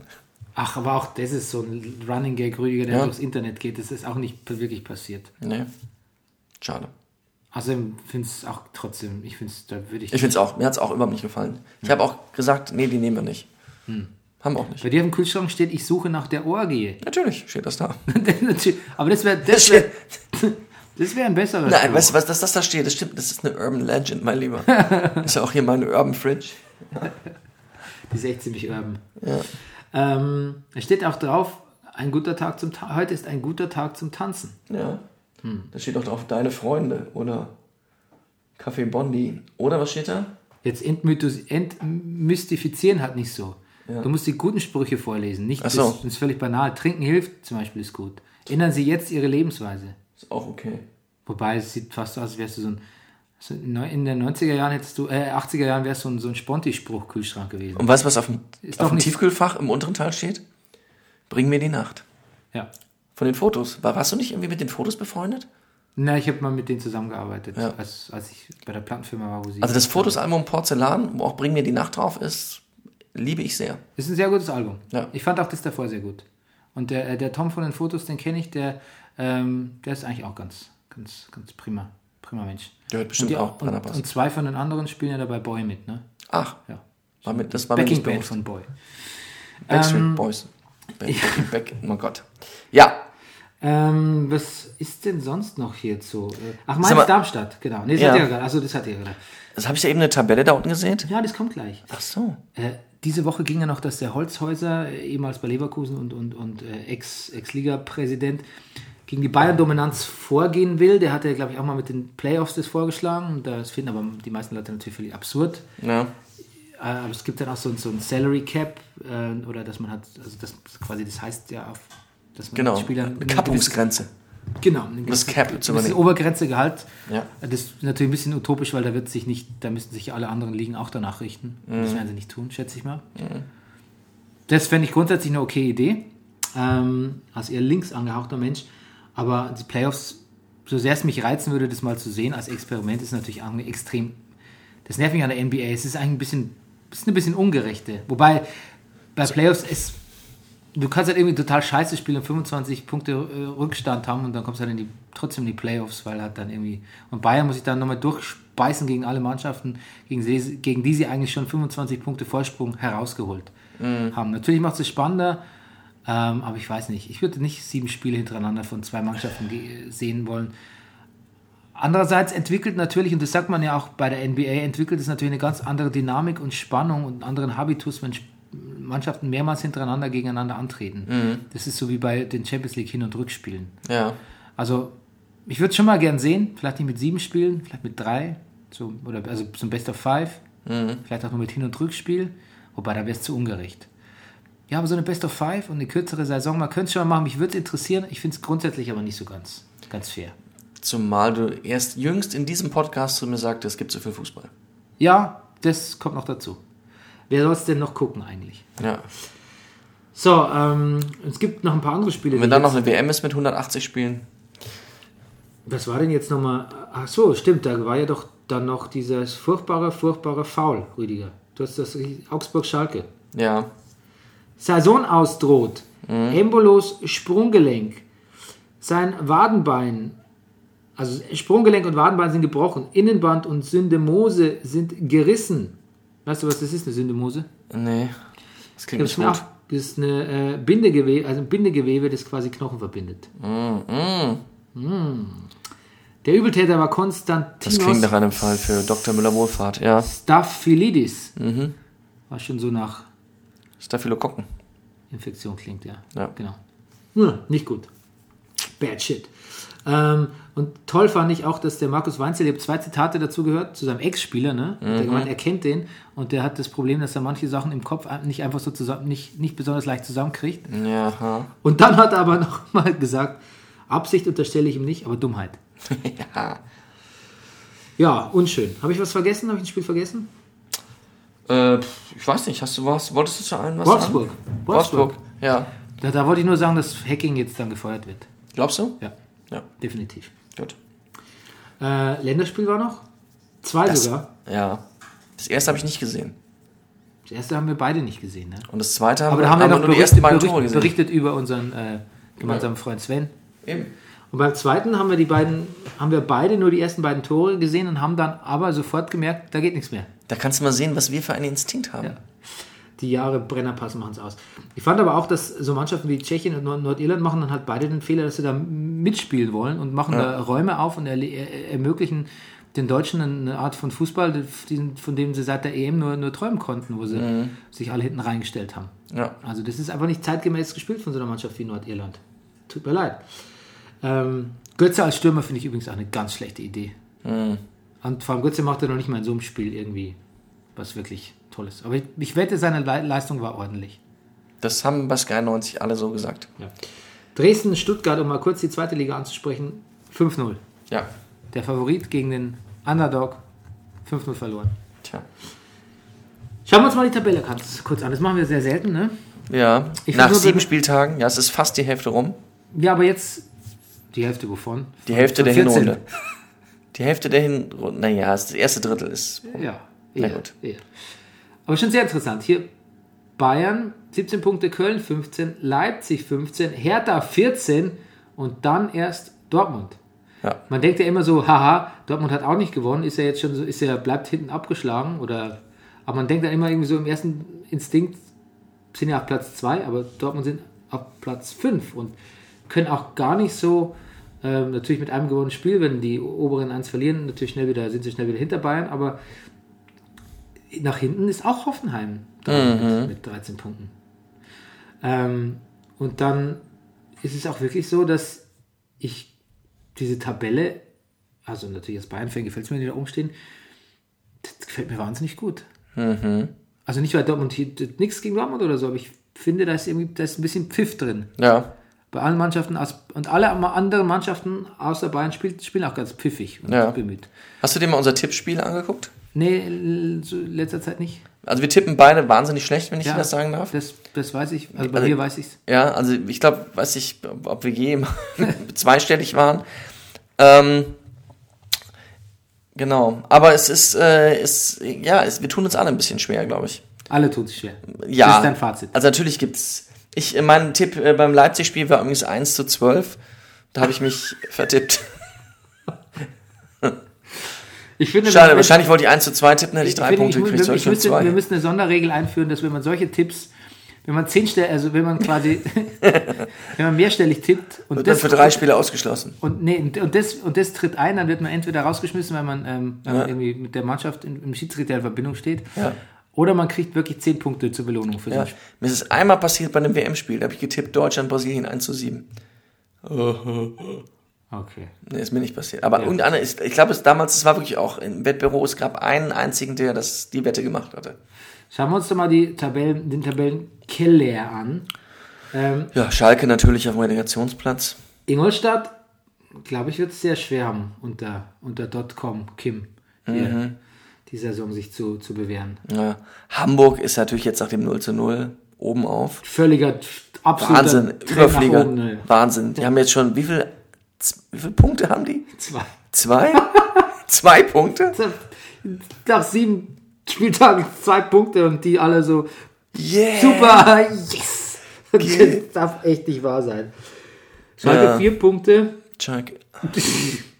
Ach, aber auch das ist so ein Running Gag, Rüdiger, der Ja. durchs Internet geht. Das ist auch nicht wirklich passiert. Nee. Schade. Also finde es auch trotzdem, ich finde es, da würde ich... Ich finde es auch. Mir hat es auch überhaupt nicht gefallen. Ich habe auch gesagt, nee, die nehmen wir nicht. Hm. Haben wir auch nicht. Bei dir im Kühlschrank steht, ich suche nach der Orgie. Natürlich steht das da. aber das wäre das wär, das wär ein besserer Nein, Spruch. weißt du, was das, das da steht? Das stimmt, das ist eine Urban Legend, mein Lieber. Das ist ja auch hier meine Urban Fridge. Die ist echt ziemlich urban. Ähm, es steht auch drauf, ein guter Tag zum Ta heute ist ein guter Tag zum Tanzen. Ja. Hm. Da steht auch drauf, deine Freunde oder Kaffee Bondi. Oder was steht da? Jetzt entmystifizieren hat nicht so. Du musst die guten Sprüche vorlesen, nicht Ach so. das, das ist völlig banal. Trinken hilft zum Beispiel ist gut. Ändern Sie jetzt Ihre Lebensweise. Ist auch okay. Wobei es sieht fast so aus, als wärst du so ein in den 90er Jahren hättest du, äh, 80er Jahren wärst du so ein, so ein Sponti-Spruch-Kühlschrank gewesen. Und weißt du, was auf dem, Ist auf dem Tiefkühlfach im unteren Teil steht? Bring mir die Nacht. Ja. Von den Fotos. War, warst du nicht irgendwie mit den Fotos befreundet? Na, ich habe mal mit denen zusammengearbeitet, Ja. als, als ich bei der Plattenfirma war, wo sie. Also das Fotosalbum Porzellan, wo auch Bring mir die Nacht drauf ist, liebe ich sehr. Ist ein sehr gutes Album. Ja. Ich fand auch das davor sehr gut. Und der, äh, der Tom von den Fotos, den kenne ich, der, ähm, der ist eigentlich auch ganz, ganz, ganz prima, prima Mensch. Der hört bestimmt und, die, auch und, Brennerpass. und zwei von den anderen spielen ja dabei Boy mit, ne? Ach, Ja. war mit, das war mir Backing nicht Band von Boy. Backstreet Ähm, Boys. Back, back, oh mein Gott. Ja, Ähm, was ist denn sonst noch hierzu? Äh, Ach, Mainz Darmstadt, genau. Nee, das Ja. hat ja gerade. Also das hat ja gerade. das habe ich da eben eine Tabelle da unten gesehen. Ja, das kommt gleich. Ach so. Äh, diese Woche ging ja noch, dass der Holzhäuser, äh, ehemals bei Leverkusen und, und, und äh, Ex- Ex-Liga-Präsident, gegen die Bayern-Dominanz vorgehen will. Der hatte, glaube ich, auch mal mit den Playoffs das vorgeschlagen. Das finden aber die meisten Leute natürlich völlig absurd. Ja. Äh, Aber es gibt dann auch so, so ein Salary Cap äh, oder dass man hat, also das quasi, das heißt ja auf, dass man Genau. Spielern eine Kappungsgrenze. gewisse- Genau, eine Das Cap eine gewisse. Obergrenze Gehalt. Ja. Das ist natürlich ein bisschen utopisch, weil da wird sich nicht, da müssten sich alle anderen Ligen auch danach richten. Mhm. Das werden sie nicht tun, schätze ich mal. Das fände ich grundsätzlich eine okay Idee. Ähm, als eher links angehauchter Mensch. Aber die Playoffs, so sehr es mich reizen würde, das mal zu sehen als Experiment, ist natürlich auch extrem. Das nervt mich an der NBA. Es ist eigentlich ein bisschen, ist ein bisschen ungerechte. Wobei bei Playoffs ist du kannst halt irgendwie total scheiße spielen und 25 Punkte äh, Rückstand haben und dann kommst du halt in die, trotzdem in die Playoffs, weil halt dann irgendwie. Und Bayern muss sich dann nochmal durchspeisen gegen alle Mannschaften, gegen, sie, gegen die sie eigentlich schon 25 Punkte Vorsprung herausgeholt haben. Natürlich macht es spannender, ähm, aber ich weiß nicht. Ich würde nicht sieben Spiele hintereinander von zwei Mannschaften sehen wollen. Andererseits entwickelt natürlich, und das sagt man ja auch bei der NBA, entwickelt es natürlich eine ganz andere Dynamik und Spannung und einen anderen Habitus, wenn Mannschaften mehrmals hintereinander gegeneinander antreten. Mhm. Das ist so wie bei den Champions League Hin- und Rückspielen. Ja. Also, ich würde schon mal gern sehen, vielleicht nicht mit sieben Spielen, vielleicht mit drei, so, oder also zum Best of Five, vielleicht auch nur mit Hin- und Rückspiel, wobei da wäre es zu ungerecht. Ja, aber so eine Best of Five und eine kürzere Saison, man könnte es schon mal machen, mich würde es interessieren, ich finde es grundsätzlich aber nicht so ganz, ganz fair. Zumal du erst jüngst in diesem Podcast zu mir sagtest, es gibt so viel Fußball. Ja, das kommt noch dazu. Wer soll es denn noch gucken eigentlich? Ja. So, ähm, es gibt noch ein paar andere Spiele. Und wenn dann noch eine WM ist mit 180 Spielen. Was war denn jetzt nochmal? Ach so, stimmt, da war ja doch dann noch dieses furchtbare, furchtbare Foul, Rüdiger. Du hast das Augsburg-Schalke. Ja. Saison ausdroht, Embolos Sprunggelenk, sein Wadenbein, also Sprunggelenk und Wadenbein sind gebrochen, Innenband und Syndemose sind gerissen. Weißt du, was das ist, eine Syndemose? Nee. Das klingt Das ist nicht gut. das ist eine äh, Bindegewebe, also ein Bindegewebe, das quasi Knochen verbindet. Mm, Mm. Der Übeltäter war Das Konstantinos klingt nach einem Fall für Dr. Müller-Wohlfahrt. Ja. Staphylidis. Mhm. Was schon so nach Staphylokokken. Infektion klingt, ja. Ja. Genau. Hm, nicht gut. Bad shit. Ähm, und toll fand ich auch, dass der Markus Weinzel, ich habe zwei Zitate dazu gehört, zu seinem Ex-Spieler, ne? Mhm. Der gemeint, er kennt den und der hat das Problem, dass er manche Sachen im Kopf nicht einfach so zusammen, nicht, nicht besonders leicht zusammenkriegt. Ja. Und dann hat er aber noch mal gesagt, Absicht unterstelle ich ihm nicht, aber Dummheit. ja. Ja, unschön. Habe ich was vergessen? Habe ich ein Spiel vergessen? Äh, ich weiß nicht, hast du was? Wolltest du zu allen was Wolfsburg. Wolfsburg. Wolfsburg. Ja. Da, da wollte ich nur sagen, dass Hacking jetzt dann gefeuert wird. Glaubst du? Ja, Ja. definitiv. Gut. Äh, Länderspiel war noch? Zwei Das, sogar. ja. Das erste habe ich nicht gesehen. Das erste haben wir beide nicht gesehen. Ne? Und das zweite haben, Aber wir, da haben wir noch nur die berichtet, ersten beiden Tore gesehen. berichtet über unseren äh, gemeinsamen Freund Sven. Eben. Und beim zweiten haben wir die beiden, haben wir beide nur die ersten beiden Tore gesehen und haben dann aber sofort gemerkt, da geht nichts mehr. Da kannst du mal sehen, was wir für einen Instinkt haben. Ja. Die Jahre Brennerpass machen es aus. Ich fand aber auch, dass so Mannschaften wie Tschechien und Nord Nordirland machen dann halt beide den Fehler, dass sie da mitspielen wollen und machen da Räume auf und erle- er- ermöglichen den Deutschen eine Art von Fußball, von dem sie seit der EM nur, nur träumen konnten, wo sie sich alle hinten reingestellt haben. Ja. Also das ist einfach nicht zeitgemäß gespielt von so einer Mannschaft wie Nordirland. Tut mir leid. Ähm, Götze als Stürmer finde ich übrigens auch eine ganz schlechte Idee. Und vor allem Götze macht er noch nicht mal in so einem Spiel irgendwie was wirklich Tolles. Aber ich, ich wette, seine Le Leistung war ordentlich. Das haben bei Sky 90 alle so gesagt. Dresden, Stuttgart, um mal kurz die zweite Liga anzusprechen, 5-0. Ja. Der Favorit gegen den Underdog, 5-0 verloren. Tja. Schauen wir uns mal die Tabelle ganz kurz an. Das machen wir sehr selten, ne? Ja. Ich Nach sieben Spieltagen, ja, es ist fast die Hälfte rum. Ja, aber jetzt die Hälfte wovon? Die Hälfte der 14. Hinrunde. Die Hälfte der Hinrunde. Naja, das erste Drittel ist. Ja, Na eher, gut. eher. Aber schon sehr interessant. Hier Bayern 17 Punkte, Köln 15, Leipzig 15, Hertha 14 und dann erst Dortmund. Ja. Man denkt ja immer so, haha, Dortmund hat auch nicht gewonnen, ist ja jetzt schon so, ist ja, bleibt hinten abgeschlagen oder, aber man denkt dann immer irgendwie so im ersten Instinkt, sind ja auf Platz 2, aber Dortmund sind auf Platz 5 und können auch gar nicht so, ähm, natürlich mit einem gewonnenen Spiel, wenn die oberen eins verlieren, natürlich schnell wieder, sind sie schnell wieder hinter Bayern, aber nach hinten ist auch Hoffenheim dran mit, mit 13 Punkten. Ähm, und dann ist es auch wirklich so, dass ich diese Tabelle, also natürlich als Bayern-Fan gefällt es mir, die da umstehen, das gefällt mir wahnsinnig gut. Also nicht, weil Dortmund hier nichts gegen Dortmund oder so, aber ich finde, da ist irgendwie da ist ein bisschen Pfiff drin. Ja. Bei allen Mannschaften aus, und alle anderen Mannschaften außer Bayern spielen, spielen auch ganz pfiffig und Ja. bemüht. Hast du dir mal unser Tippspiel angeguckt? Nee, letzter Zeit nicht. Also wir tippen beide wahnsinnig schlecht, wenn ich Ja, dir das sagen darf. Das, das weiß ich. Also bei Also- mir weiß ich es. Ja, also ich glaube, weiß ich, ob wir je zweistellig waren. Ähm, genau. Aber es ist, äh, es, ja, es, wir tun uns alle ein bisschen schwer, glaube ich. Alle tun sich schwer. Ja. Das ist dein Fazit. Also natürlich gibt's. Ich, äh, mein Tipp äh, beim Leipzig-Spiel war übrigens 1 zu 12. Da habe ich mich vertippt. Ich finde, Schade, wahrscheinlich wollte ich 1 zu 2 tippen, hätte ich ich drei finde, Punkte ich, gekriegt. ich, ich müsste, wir müssen eine Sonderregel einführen, dass wenn man solche Tipps, wenn man zehn Stellen, also wenn man quasi, wenn man mehrstellig tippt und Wird dann das für drei Spiele ausgeschlossen. und, nee, und, das, und das tritt ein, dann wird man entweder rausgeschmissen, weil man, ähm, Ja. irgendwie mit der Mannschaft im, im Schiedsrichter in Verbindung steht. Ja. Oder man kriegt wirklich 10 Punkte zur Belohnung für Ja. Spiel. Mir ist es einmal passiert bei einem WM-Spiel, da habe ich getippt Deutschland, Brasilien 1 zu 7. Okay. Nee, ist mir nicht passiert. Aber Ja. und Anne ist, ich glaube, es damals, es war wirklich auch im Wettbüro, es gab einen einzigen, der das, die Wette gemacht hatte. Schauen wir uns doch mal die Tabellen, den Tabellenkeller an. Ähm, Ja, Schalke natürlich auf dem Relegationsplatz. Ingolstadt, glaube ich, wird es sehr schwer haben, unter, unter .com Kim hier Mhm. Die Saison sich zu, zu bewähren. Ja. Hamburg ist natürlich jetzt nach dem 0 zu 0 oben auf. Völliger, absoluter Wahnsinn, Überflieger. oben, ne. Wahnsinn. Die haben jetzt schon, wie viel, wie viele Punkte haben die? Zwei. Zwei? Zwei Punkte? Nach sieben Spieltagen zwei Punkte und die alle so Yeah! super, yes! Das darf echt nicht wahr sein. Schalke Ja. vier Punkte. Schalke.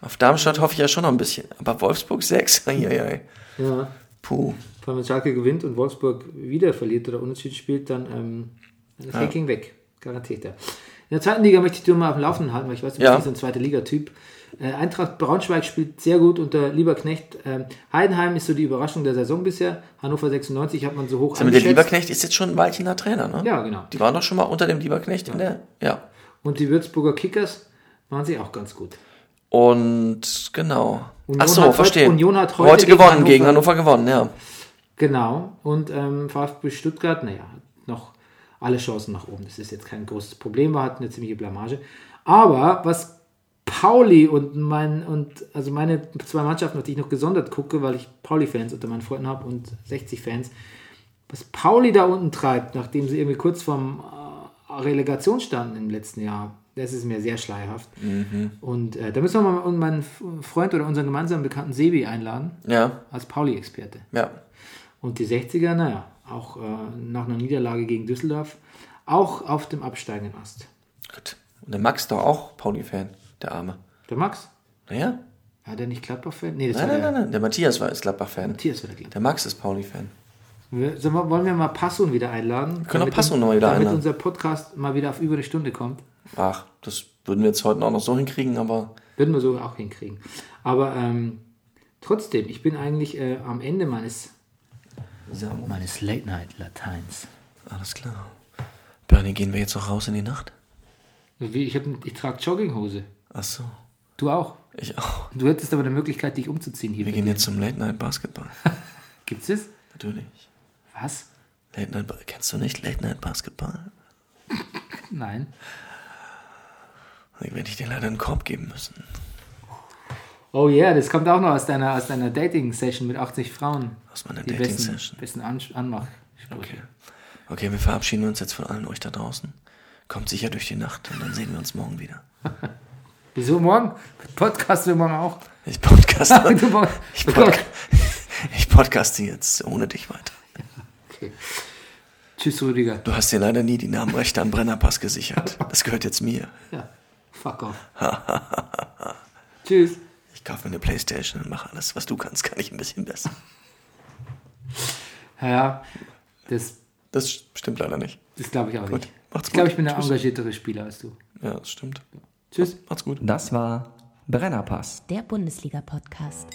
Auf Darmstadt hoffe ich ja schon noch ein bisschen. Aber Wolfsburg sechs? Eieiei. Ja. Puh. Vor allem, wenn Schalke gewinnt und Wolfsburg wieder verliert oder unentschieden spielt, dann ähm, ist Hacking weg. Garantiert. Ja. In der zweiten Liga möchte ich dir mal auf dem Laufenden halten, weil ich weiß, du Ja. bist ein zweiter Liga-Typ. Äh, Eintracht Braunschweig spielt sehr gut unter Lieberknecht. Ähm, Heidenheim ist so die Überraschung der Saison bisher. Hannover 96 hat man so hoch mal, der Lieberknecht ist jetzt schon ein Weilchener Trainer, ne? Ja, genau. Die waren doch schon mal unter dem Lieberknecht in der. Ja. Und die Würzburger Kickers waren sie auch ganz gut. Und genau. Union Ach so, verstehe. Union hat heute heute gegen gewonnen, Hannover- gegen Hannover gewonnen, ja. Genau. Und ähm, VfB Stuttgart, naja, hat noch alle Chancen nach oben. Das ist jetzt kein großes Problem, war hat eine ziemliche Blamage. Aber was Pauli und mein und also meine zwei Mannschaften, auf die ich noch gesondert gucke, weil ich Pauli-Fans unter meinen Freunden habe und 60-Fans, was Pauli da unten treibt, nachdem sie irgendwie kurz vorm äh, Relegation standen im letzten Jahr, das ist mir sehr schleierhaft. Und äh, da müssen wir mal meinen Freund oder unseren gemeinsamen Bekannten Sebi einladen, Ja, als Pauli-Experte. ja. Und die 60er, naja, auch äh, nach einer Niederlage gegen Düsseldorf, auch auf dem absteigenden Ast. Gut. Und der Max doch auch Pauli-Fan, der Arme. Der Max, Naja? war der nicht Gladbach-Fan? Nee, das Nein, war nein, der nein, nein. Der Matthias war ist Gladbach-Fan. Matthias war der Gladbach. Der Max ist Pauli-Fan. Wir, wir- wollen wir mal Passun wieder einladen? können auch damit Passun un- noch mal wieder damit einladen. unser Podcast mal wieder auf über eine Stunde kommt. Ach, das würden wir jetzt heute auch noch so hinkriegen, aber Würden wir so auch hinkriegen. Aber ähm, trotzdem, ich bin eigentlich äh, am Ende meines, meines Late-Night-Lateins. alles klar. Bernie, gehen wir jetzt noch raus in die Nacht? Wie, ich, hab- ich trage Jogginghose. Ach so, Du auch. ich auch. Du hättest aber eine Möglichkeit, dich umzuziehen hier. Wir gehen jetzt zum Late Night Basketball. Gibt's es? Natürlich. Was? Late Night, Ba- kennst du nicht Late Night Basketball? Nein. Dann werde ich dir leider einen Korb geben müssen. Oh yeah, das kommt auch noch aus deiner, aus deiner Dating-Session mit 80 Frauen. Aus meiner Dating-Session. besten An Anmach. Okay. Okay, wir verabschieden uns jetzt von allen euch da draußen. Kommt sicher durch die Nacht und dann sehen wir uns morgen wieder. Wieso morgen? Podcast wir morgen auch. Ich podcaste, ich, podca ich podcaste jetzt ohne dich weiter. Okay. Tschüss, Rüdiger. Du hast dir leider nie die Namenrechte am Brennerpass gesichert. Das gehört jetzt mir. Ja, fuck off. Tschüss. Ich kaufe mir eine Playstation und mache alles, was du kannst, kann ich ein bisschen besser. Ja, das, Das stimmt leider nicht. das glaube ich auch Gut, nicht. macht's ich glaube, ich bin der Tschüss. engagiertere Spieler als du. Ja, das stimmt. Tschüss. Macht's gut. Das war Brennerpass. Der Bundesliga-Podcast.